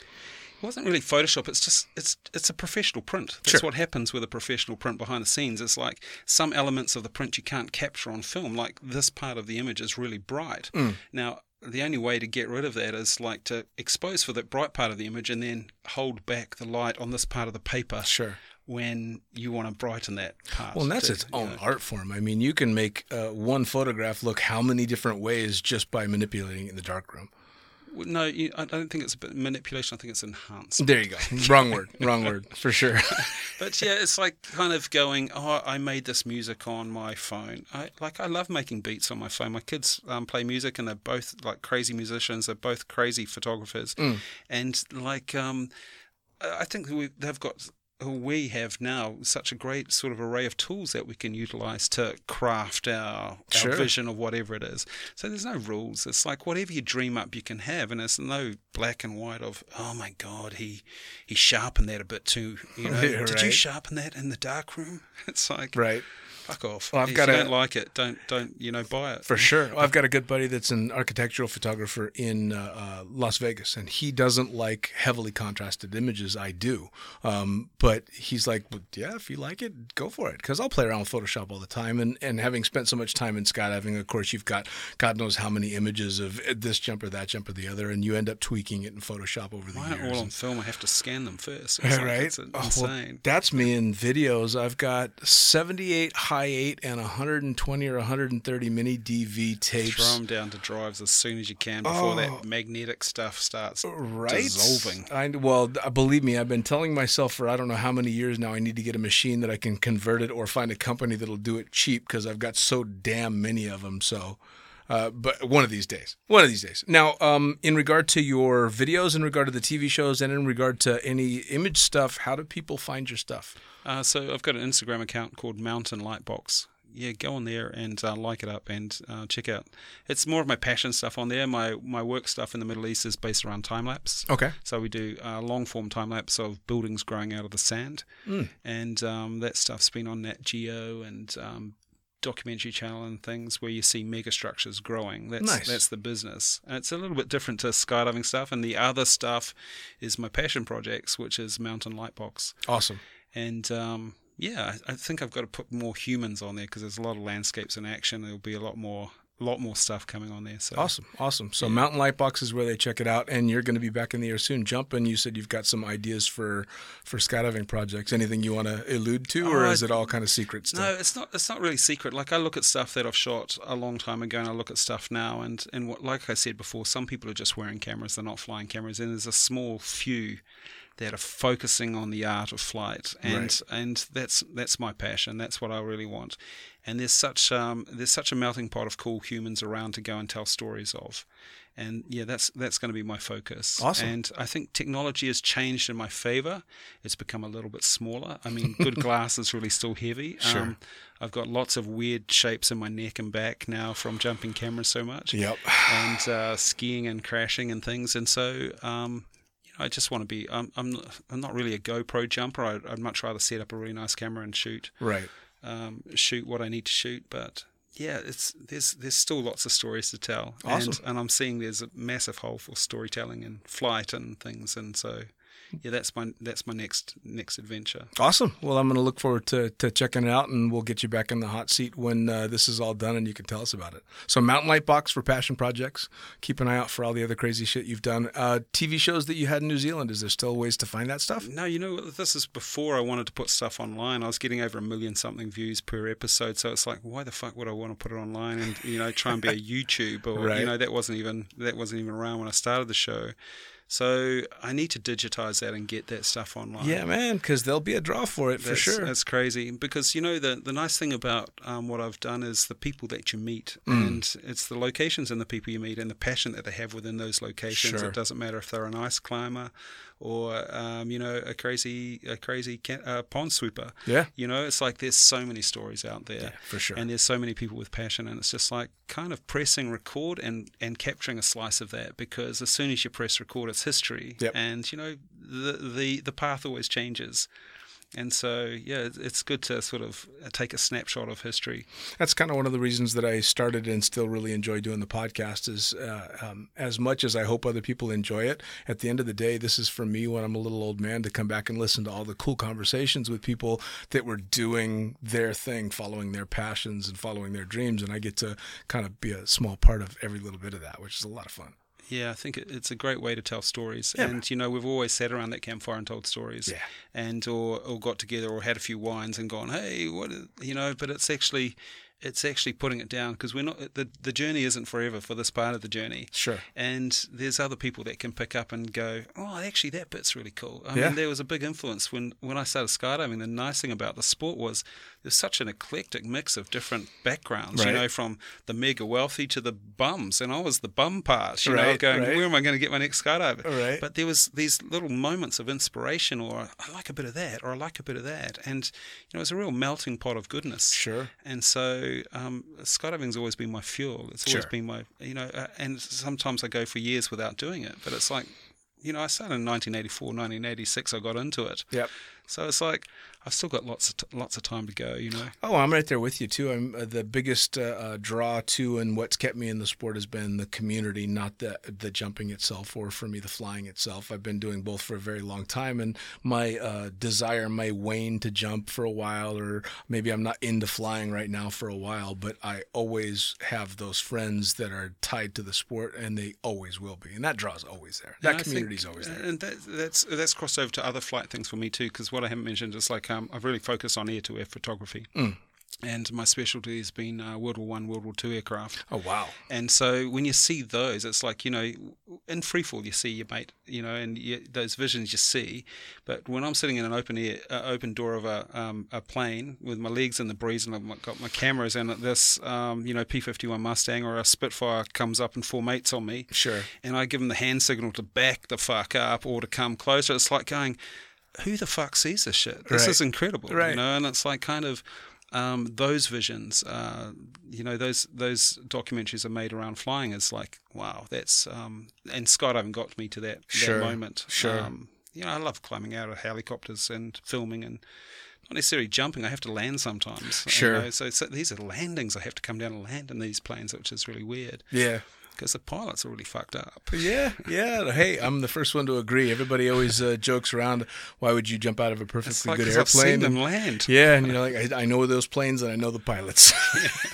It wasn't really Photoshop. It's just it's it's a professional print. That's Sure. what happens with a professional print behind the scenes. It's like some elements of the print you can't capture on film. Like this part of the image is really bright. Mm. Now the only way to get rid of that is like to expose for that bright part of the image and then hold back the light on this part of the paper Sure. when you want to brighten that part. Well, and that's too, its own know. art form. I mean, you can make uh, one photograph look how many different ways just by manipulating it in the darkroom. No, you, I don't think it's a bit manipulation. I think it's enhanced. There you go. Wrong word. Wrong word for sure. [LAUGHS] But yeah, it's like kind of going, oh, I made this music on my phone. I like I love making beats on my phone. My kids um, play music, and they're both like crazy musicians. They're both crazy photographers, and like um, I I think we, they've got. We have now such a great sort of array of tools that we can utilize to craft our, Sure. our vision of whatever it is. So there's no rules. It's like whatever you dream up, you can have, and there's no black and white of oh my god, he he sharpened that a bit too. You [LAUGHS] know, Yeah, did you sharpen that in the dark room? [LAUGHS] It's like right. Fuck off. Well, I've if got you a- don't like it, don't don't you know buy it For sure. Well, I've got a good buddy that's an architectural photographer in uh, uh, Las Vegas, and he doesn't like heavily contrasted images. I do. Um, but he's like, well, yeah, if you like it, go for it. Because I'll play around with Photoshop all the time. And, and having spent so much time in skydiving, of course, you've got God knows how many images of this jump or that jump or the other, and you end up tweaking it in Photoshop over the Why years. all on film? I have to scan them first. [LAUGHS] It's Yeah, like, right? It's Oh, well, that's me in videos. I've got 78 high 8 and 120 or 130 mini DV tapes. Throw them down to drives as soon as you can before Oh. that magnetic stuff starts right? dissolving. I, well, believe me, I've been telling myself for I don't know how many years now I need to get a machine that I can convert it or find a company that'll do it cheap because I've got so damn many of them. So, uh, but one of these days, one of these days. Now, um, in regard to your videos, in regard to the TV shows, and in regard to any image stuff, how do people find your stuff? Uh, so I've got an Instagram account called Mountain Lightbox. Yeah, go on there and uh, like it up and uh, check out. It's more of my passion stuff on there. My my work stuff in the Middle East is based around time lapse. Okay. So we do uh, long form time lapse of buildings growing out of the sand, and um, that stuff's been on Nat Geo and um, documentary channel and things where you see mega structures growing. That's Nice. that's the business. And it's a little bit different to skydiving stuff. And the other stuff is my passion projects, which is Mountain Lightbox. Awesome. And um, yeah, I, I think I've got to put more humans on there because there's a lot of landscapes in action. There'll be a lot more, lot more stuff coming on there. So Awesome, awesome. So Mountain Lightbox is where they check it out, and you're going to be back in the air soon. Jumping, you said you've got some ideas for for skydiving projects. Anything you want to allude to, or Uh, is it all kind of secret still? No, it's not. It's not really secret. Like I look at stuff that I've shot a long time ago, and I look at stuff now, and and what, like I said before, some people are just wearing cameras; they're not flying cameras, and there's a small few that are focusing on the art of flight, and Right. and that's that's my passion. That's what I really want. And there's such um, there's such a melting pot of cool humans around to go and tell stories of. And yeah, that's that's going to be my focus. Awesome. And I think technology has changed in my favor. It's become a little bit smaller. I mean, good [LAUGHS] glass is really still heavy. Sure. Um, I've got lots of weird shapes in my neck and back now from jumping cameras so much. Yep. And uh, skiing and crashing and things. And so, um, I just want to be. I'm, I'm, I'm not really a GoPro jumper. I'd, I'd much rather set up a really nice camera and shoot, Right. um, shoot what I need to shoot. But yeah, it's there's there's still lots of stories to tell. Awesome. And, and I'm seeing there's a massive hole for storytelling and flight and things. And so, yeah, that's my that's my next next adventure. Awesome. Well, I'm going to look forward to, to checking it out, and we'll get you back in the hot seat when uh, this is all done, and you can tell us about it. So, Mountain Light Box for passion projects. Keep an eye out for all the other crazy shit you've done. Uh, TV shows that you had in New Zealand. Is there still ways to find that stuff? No, you know, this is before I wanted to put stuff online. I was getting over a million something views per episode, so it's like, why the fuck would I want to put it online and you know try and be a [LAUGHS] YouTube or Right. you know that wasn't even that wasn't even around when I started the show. So I need to digitize that and get that stuff online. Yeah, man, because there'll be a draw for it for sure. That's crazy because you know the the nice thing about um, what I've done is the people that you meet, Mm. and it's the locations and the people you meet, and the passion that they have within those locations. Sure. It doesn't matter if they're an ice climber or um, you know a crazy a crazy ca- uh, pond sweeper. Yeah. you know it's like there's so many stories out there. Yeah, for sure. And there's so many people with passion, and it's just like kind of pressing record and and capturing a slice of that because as soon as you press record, it's history. Yep. And you know the the the path always changes. And so, yeah, it's- good to sort of take a snapshot of history. That's kind of one of the reasons that I started and still really enjoy doing the podcast. Is uh, um, as much as I hope other people enjoy it. At the end of the day, this is for me when I'm a little old man to come back and listen to all the cool conversations with people that were doing their thing, following their passions and following their dreams, and I get to kind of be a small part of every little bit of that, which is a lot of fun. Yeah, I think it, it's a great way to tell stories. Yeah. And you know, we've always sat around that campfire and told stories. Yeah. And or or got together or had a few wines and gone, hey, what, you know? But it's actually it's actually putting it down because we're not the the journey isn't forever for this part of the journey. Sure. And there's other people that can pick up and go, oh, actually that bit's really cool. I Yeah. mean, there was a big influence when when I started skydiving. The nice thing about the sport was there's such an eclectic mix of different backgrounds. Right. You know, from the mega wealthy to the bums, and I was the bum part. You know, going, right. where am I going to get my next skydiver? Right. But there was these little moments of inspiration, or I like a bit of that, or I like a bit of that, and you know, it's a real melting pot of goodness. Sure. And so um, skydiving's always been my fuel. It's always Sure. been my, you know, uh, and sometimes I go for years without doing it. But it's like, you know, I started in 1984, 1986. I got into it. Yep. So it's like I've still got lots of t- lots of time to go. You know. Oh, I'm right there with you too. I'm uh, the biggest uh, uh, draw to, and what's kept me in the sport has been the community, not the the jumping itself, or for me the flying itself. I've been doing both for a very long time, and my uh, desire may wane to jump for a while, or maybe I'm not into flying right now for a while. But I always have those friends that are tied to the sport, and they always will be, and that draw's always there. That And I think- community's always there. And that, that's that's crossed over to other flight things for me too. Because what I haven't mentioned is like um, I've really focused on air to air photography. Mm. And my specialty has been uh, World War One, World War Two aircraft. Oh wow! And so when you see those, it's like, you know, in freefall, you see your mate, you know, and you, those visions you see. But when I'm sitting in an open air, uh, open door of a, um, a plane with my legs in the breeze and I've got my cameras and this, um, you know, P 51 Mustang or a Spitfire comes up and four mates on me, Sure. and I give them the hand signal to back the fuck up or to come closer, it's like going, who the fuck sees this shit? This Right. is incredible, Right. you know. And it's like kind of um, those visions, uh, you know, those those documentaries are made around flying. Is like, wow, that's um, and skydiving got me to that, Sure. that moment. Sure. Um, you know, I love climbing out of helicopters and filming and. Not necessarily jumping. I have to land sometimes. you Sure. know, So, so these are landings. I have to come down and land in these planes, which is really weird Yeah. Because the pilots are really fucked up. Yeah, yeah. Hey, I'm the first one to agree. Everybody always uh, jokes around. Why would you jump out of a perfectly like good 'cause I've seen airplane? them And- land. yeah, and you're like, I, I know those planes and I know the pilots.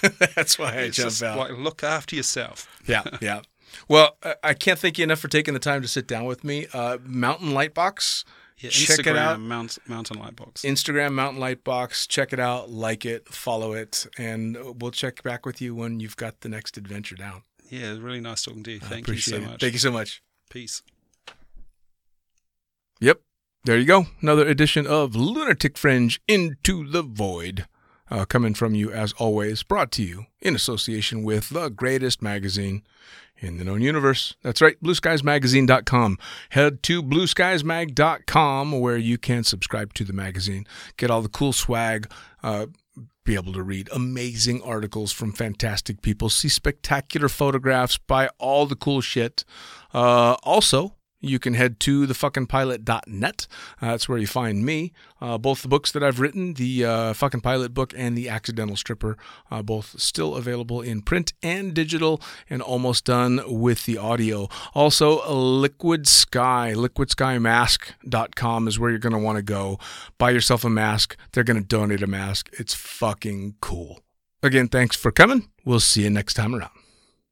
[LAUGHS] That's why I It's jump just out. like look after yourself. yeah, [LAUGHS] yeah. Well, I- I can't thank you enough for taking the time to sit down with me. Uh, Mountain Lightbox. Yeah, Check Instagram, it out. Mount, Mountain Lightbox. Instagram Mountain Lightbox. Check it out, like it, follow it, and we'll check back with you when you've got the next adventure down. Yeah, really nice talking to you. Thank you so it. much. Thank you so much. Peace. Yep. There you go. Another edition of Lunatic Fringe Into the Void. Uh, coming from you, as always, brought to you in association with the greatest magazine in the known universe. That's right, blueskiesmagazine.com. Head to blueskiesmag.com where you can subscribe to the magazine, get all the cool swag, uh, be able to read amazing articles from fantastic people, see spectacular photographs, buy all the cool shit. Uh, also, you can head to thefuckingpilot.net. Uh, that's where you find me. Uh, both the books that I've written, the uh, Fucking Pilot book and the Accidental Stripper, uh, both still available in print and digital and almost done with the audio. Also, Liquid Sky, liquidskymask.com is where you're going to want to go. Buy yourself a mask. They're going to donate a mask. It's fucking cool. Again, thanks for coming. We'll see you next time around.